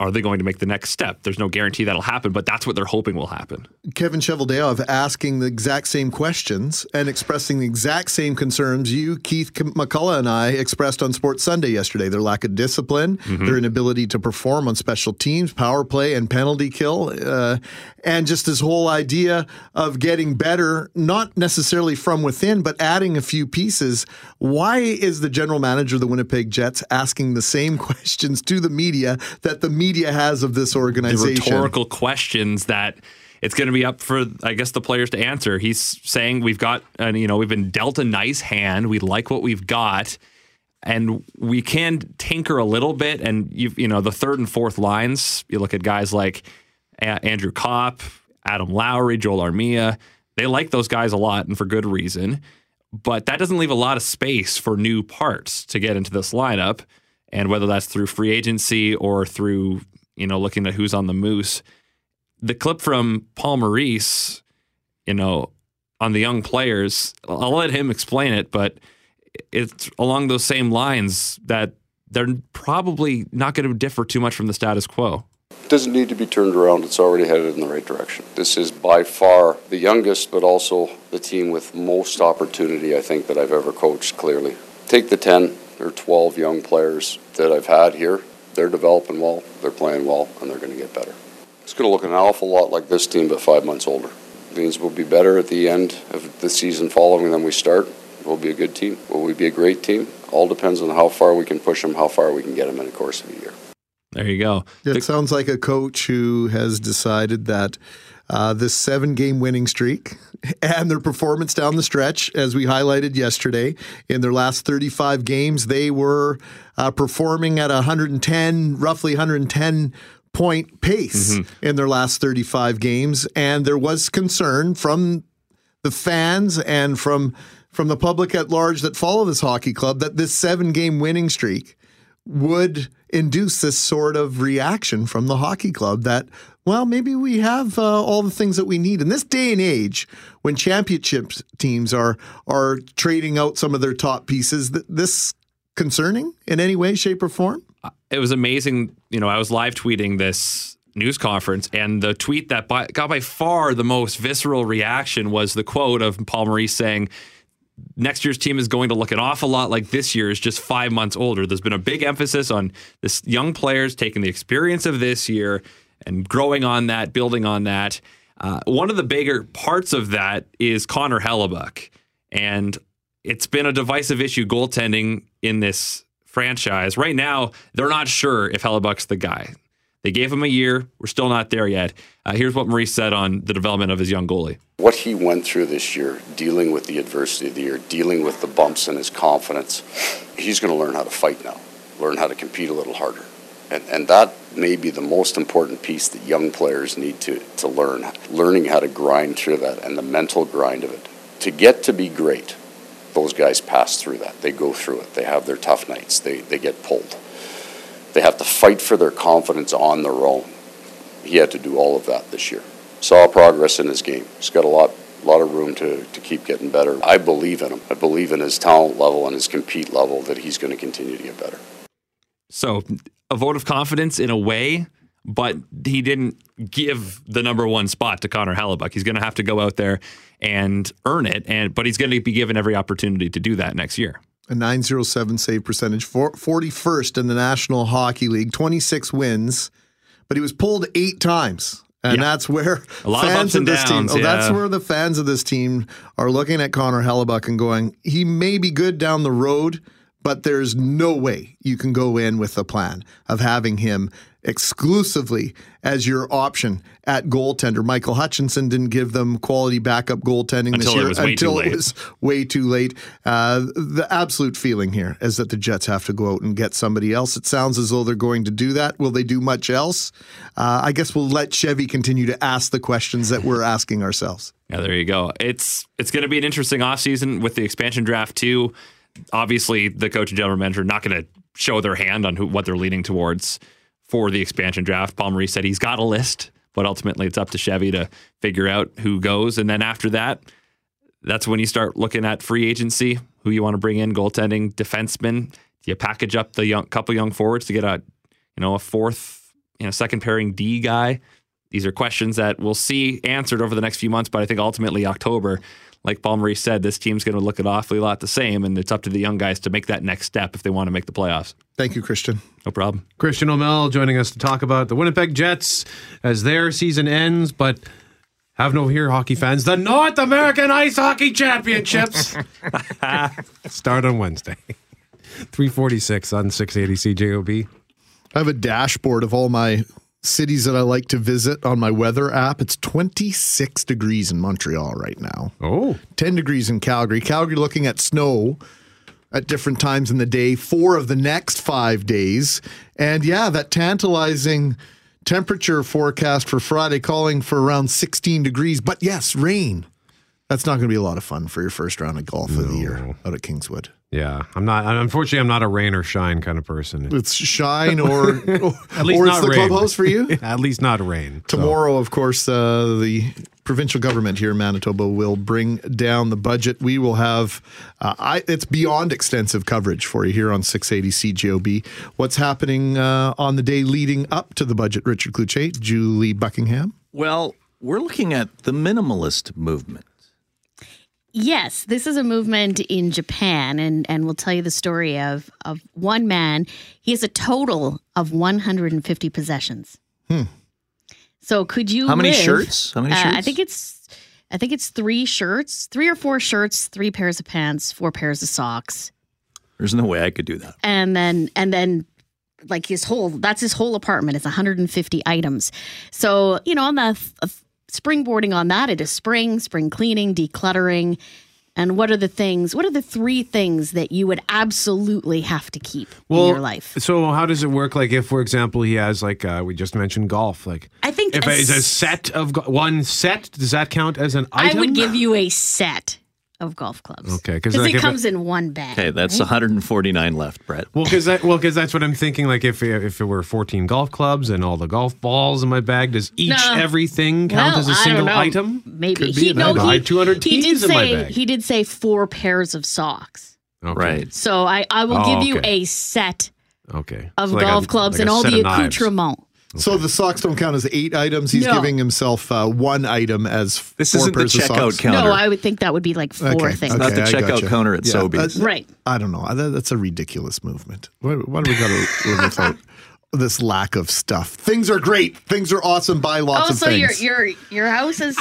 are they going to make the next step? There's no guarantee that'll happen, but that's what they're hoping will happen. Kevin Cheveldayoff asking the exact same questions and expressing the exact same concerns you, Keith McCullough, and I expressed on Sports Sunday yesterday. Their lack of discipline, Mm-hmm. their inability to perform on special teams, power play, and penalty kill, uh, and just this whole idea of getting better, not necessarily from within, but adding a few pieces. Why is the general manager of the Winnipeg Jets asking the same questions to the media that the media has of this The organization? rhetorical questions that it's going to be up for, I guess, the players to answer. He's saying we've got, and you know, we've been dealt a nice hand. We like what we've got, and we can tinker a little bit. And you, you know, the third and fourth lines. You look at guys like A- Andrew Copp, Adam Lowry, Joel Armia. They like those guys a lot, and for good reason. But that doesn't leave a lot of space for new parts to get into this lineup. And whether that's through free agency or through, you know, looking at who's on the moose, the clip from Paul Maurice, you know, on the young players, I'll let him explain it, but it's along those same lines that they're probably not going to differ too much from the status quo. It doesn't need to be turned around. It's already headed in the right direction. This is by far the youngest, but also the team with most opportunity, I think, that I've ever coached clearly. Take the 10 or 12 young players that I've had here. They're developing well, they're playing well, and they're going to get better. It's going to look an awful lot like this team, but five months older. Means we'll be better at the end of the season following than we start. We'll be a good team. Will we be a great team? All depends on how far we can push them, how far we can get them in the course of a year. There you go. It sounds like a coach who has decided that uh, this seven game winning streak and their performance down the stretch, as we highlighted yesterday, in their last 35 games, they were uh, performing at 110, roughly 110 point pace Mm-hmm. in their last 35 games. And there was concern from the fans and from from the public at large that follow this hockey club that this seven game winning streak would induce this sort of reaction from the hockey club that well maybe we have uh, all the things that we need in this day and age when championship teams are are trading out some of their top pieces th- this concerning in any way shape or form it was amazing. You know, I was live tweeting this news conference, and the tweet that by, got by far the most visceral reaction was the quote of Paul Maurice saying, Next year's team is going to look an awful lot like this year's, just five months older. There's been a big emphasis on this young players taking the experience of this year and growing on that, building on that. Uh, one of the bigger parts of that is Connor Hellebuyck. And it's been a divisive issue goaltending in this franchise. Right now, they're not sure if Hellebuyck's the guy. They gave him a year. We're still not there yet. Uh, here's what Maurice said on the development of his young goalie. What he went through this year, dealing with the adversity of the year, dealing with the bumps in his confidence, he's going to learn how to fight now, learn how to compete a little harder. And, and that may be the most important piece that young players need to, to learn, learning how to grind through that and the mental grind of it. To get to be great, those guys pass through that. They go through it. They have their tough nights. They, they get pulled. They have to fight for their confidence on their own. He had to do all of that this year. Saw progress in his game. He's got a lot, lot of room to, to keep getting better. I believe in him. I believe in his talent level and his compete level that he's going to continue to get better. So, a vote of confidence in a way, but he didn't give the number one spot to Connor Hellebuyck. He's going to have to go out there and earn it, and but he's going to be given every opportunity to do that next year. a 907 save percentage, 41st in the National Hockey League, 26 wins, but he was pulled eight times. And Yeah. that's where A lot fans ups and this downs, team, oh, that's where the fans of this team are looking at Connor Hellebuyck and going, he may be good down the road, but there's no way you can go in with the plan of having him exclusively as your option at goaltender. Michael Hutchinson didn't give them quality backup goaltending Until this year too until it was way too late. Uh, the absolute feeling here is that the Jets have to go out and get somebody else. It sounds as though they're going to do that. Will they do much else? Uh, I guess we'll let Chevy continue to ask the questions that we're asking ourselves. Yeah, there you go. It's it's going to be an interesting offseason with the expansion draft too. Obviously, the coach and general manager are not going to show their hand on who, what they're leaning towards for the expansion draft. Paul Maurice said he's got a list, but ultimately it's up to Chevy to figure out who goes. And then after that, that's when you start looking at free agency, who you want to bring in, goaltending, defensemen. You package up the young couple young forwards to get a you know a fourth, you know, second pairing D guy. These are questions that we'll see answered over the next few months, but I think ultimately October, like Paul Maurice said, this team's going to look an awfully lot the same, and it's up to the young guys to make that next step if they want to make the playoffs. Thank you, Christian. No problem. Christian O'Mell joining us to talk about the Winnipeg Jets as their season ends, but have no fear, hockey fans. The North American Ice Hockey Championships start on Wednesday. 346 on 680 CJOB. I have a dashboard of all my cities that I like to visit on my weather app. It's 26 degrees in Montreal right now. Oh. 10 degrees in Calgary. Calgary looking at snow at different times in the day, four of the next five days. And yeah, that tantalizing temperature forecast for Friday calling for around 16 degrees. But yes, rain. That's not going to be a lot of fun for your first round of golf of the year out at Kingswood. Yeah, I'm not. Unfortunately, I'm not a rain or shine kind of person. It's shine or At least or not it's the rain. clubhouse for you. At least not rain. So- Tomorrow, of course, uh, the provincial government here in Manitoba will bring down the budget. We will have, uh, I, it's beyond extensive coverage for you here on 680 CJOB. What's happening uh, on the day leading up to the budget? Richard Cloutier, Julie Buckingham. Well, we're looking at the minimalist movement. Yes, this is a movement in Japan, and, and we'll tell you the story of, of one man. He has a total of 150 possessions. Hmm. So could you? How many live- shirts? How many Uh, I shirts? think it's, I think it's three shirts, three or four shirts, three pairs of pants, four pairs of socks, There's no way I could do that. and then and then like his whole that's his whole apartment it's 150 items so you know on the uh, springboarding on that it is spring spring cleaning decluttering and what are the things what are the three things that you would absolutely have to keep in your life So how does it work? Like if, for example, he has like uh, we just mentioned golf. Like I think if a it's a set of one set, does that count as an item? i would give you a set of golf clubs Okay, because like it if comes in one bag Okay, that's right? 149 left, Brett. Well, because that, well, because that's what I'm thinking. Like, if if it were 14 golf clubs and all the golf balls in my bag, does each No. everything count Well, as a single know. item? maybe Could be he, an no, item. I he, 200 he did tees in my say bag. he did say four pairs of socks Right. so i i will Oh, give you a set Okay. of So like a- golf clubs like and all the of knives. accoutrement. So the socks don't count as eight items. He's No. giving himself uh, one item as This four isn't the pairs of checkout socks. counter. No, I would think that would be like four Okay, things. Not the I checkout gotcha. counter at Sobeys. uh, Right. I don't know. That- That's a ridiculous movement. Why, why do we got to live without this lack of stuff? Things are great. Things are awesome. Buy lots oh, of so things. your your your house is,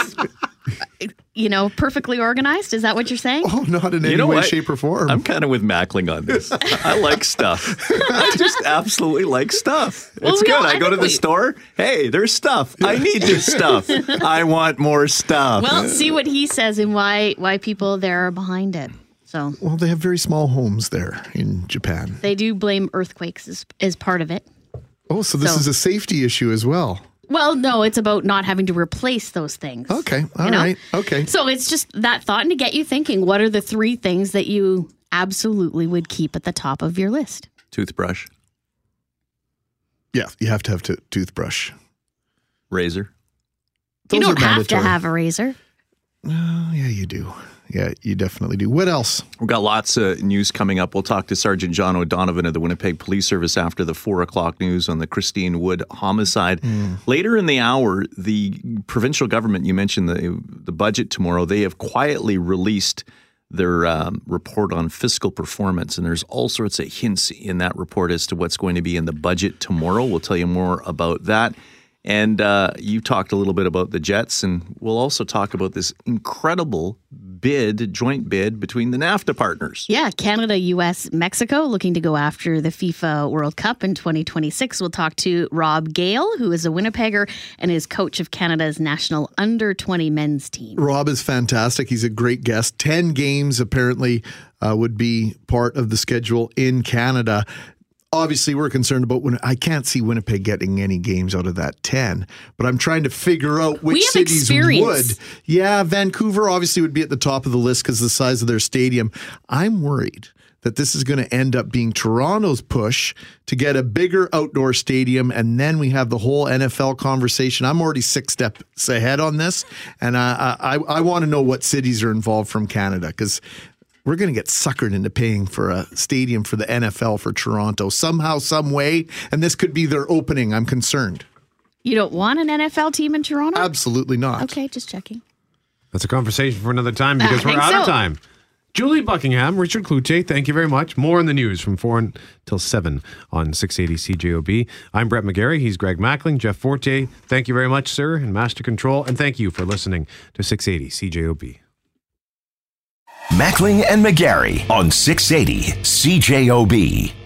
you know, perfectly organized. Is that what you're saying? oh, not in You any way, what? shape, or form. I'm kind of with Mackling on this. I like stuff. I just absolutely like stuff. Well, It's we good. all- I, I go to the we- store. Hey, there's stuff. I need this stuff. I want more stuff. Well, see what he says and why why people there are behind it. So well, they have very small homes there in Japan. they do blame earthquakes as, as part of it. Oh, so this So- is a safety issue as well. Well, no, it's about not having to replace those things. Okay. all You know? right. Okay. So it's just that thought and to get you thinking what are the three things that you absolutely would keep at the top of your list? Toothbrush, Yeah, you have to have to toothbrush. razor. you don't are have to have a razor. Oh, yeah, you do. Yeah, you definitely do. What else? We've got lots of news coming up. We'll talk to Sergeant John O'Donovan of the Winnipeg Police Service after the four o'clock news on the Christine Wood homicide. Later in the hour, the provincial government, you mentioned the, the budget tomorrow, they have quietly released their um, report on fiscal performance. And there's all sorts of hints in that report as to what's going to be in the budget tomorrow. We'll tell you more about that. And uh, you talked a little bit about the Jets, and we'll also talk about this incredible bid, joint bid between the NAFTA partners. Yeah, Canada, US, Mexico looking to go after the FIFA World Cup in 2026. We'll talk to Rob Gale, who is a Winnipegger and is coach of Canada's national under 20 men's team. Rob is fantastic. He's a great guest. 10 games apparently uh, would be part of the schedule in Canada. Obviously, we're concerned about when I can't see Winnipeg getting any games out of that 10, but I'm trying to figure out which cities experience. would. Yeah, Vancouver obviously would be at the top of the list because the size of their stadium. I'm worried that this is going to end up being Toronto's push to get a bigger outdoor stadium. And then we have the whole NFL conversation. I'm already six steps ahead on this. And I, I, I want to know what cities are involved from Canada because we're going to get suckered into paying for a stadium for the NFL for Toronto somehow, some way. And this could be their opening. I'm concerned. You don't want an NFL team in Toronto? Absolutely not. Okay, just checking. That's a conversation for another time because we're think out of time. Julie Buckingham, Richard Cloutier, thank you very much. More in the news from 4 until 7 on 680 CJOB. I'm Brett McGarry. He's Greg Mackling. Jeff Forte, thank you very much, sir, and Master Control. And thank you for listening to 680 CJOB. Mackling and McGarry on 680 CJOB.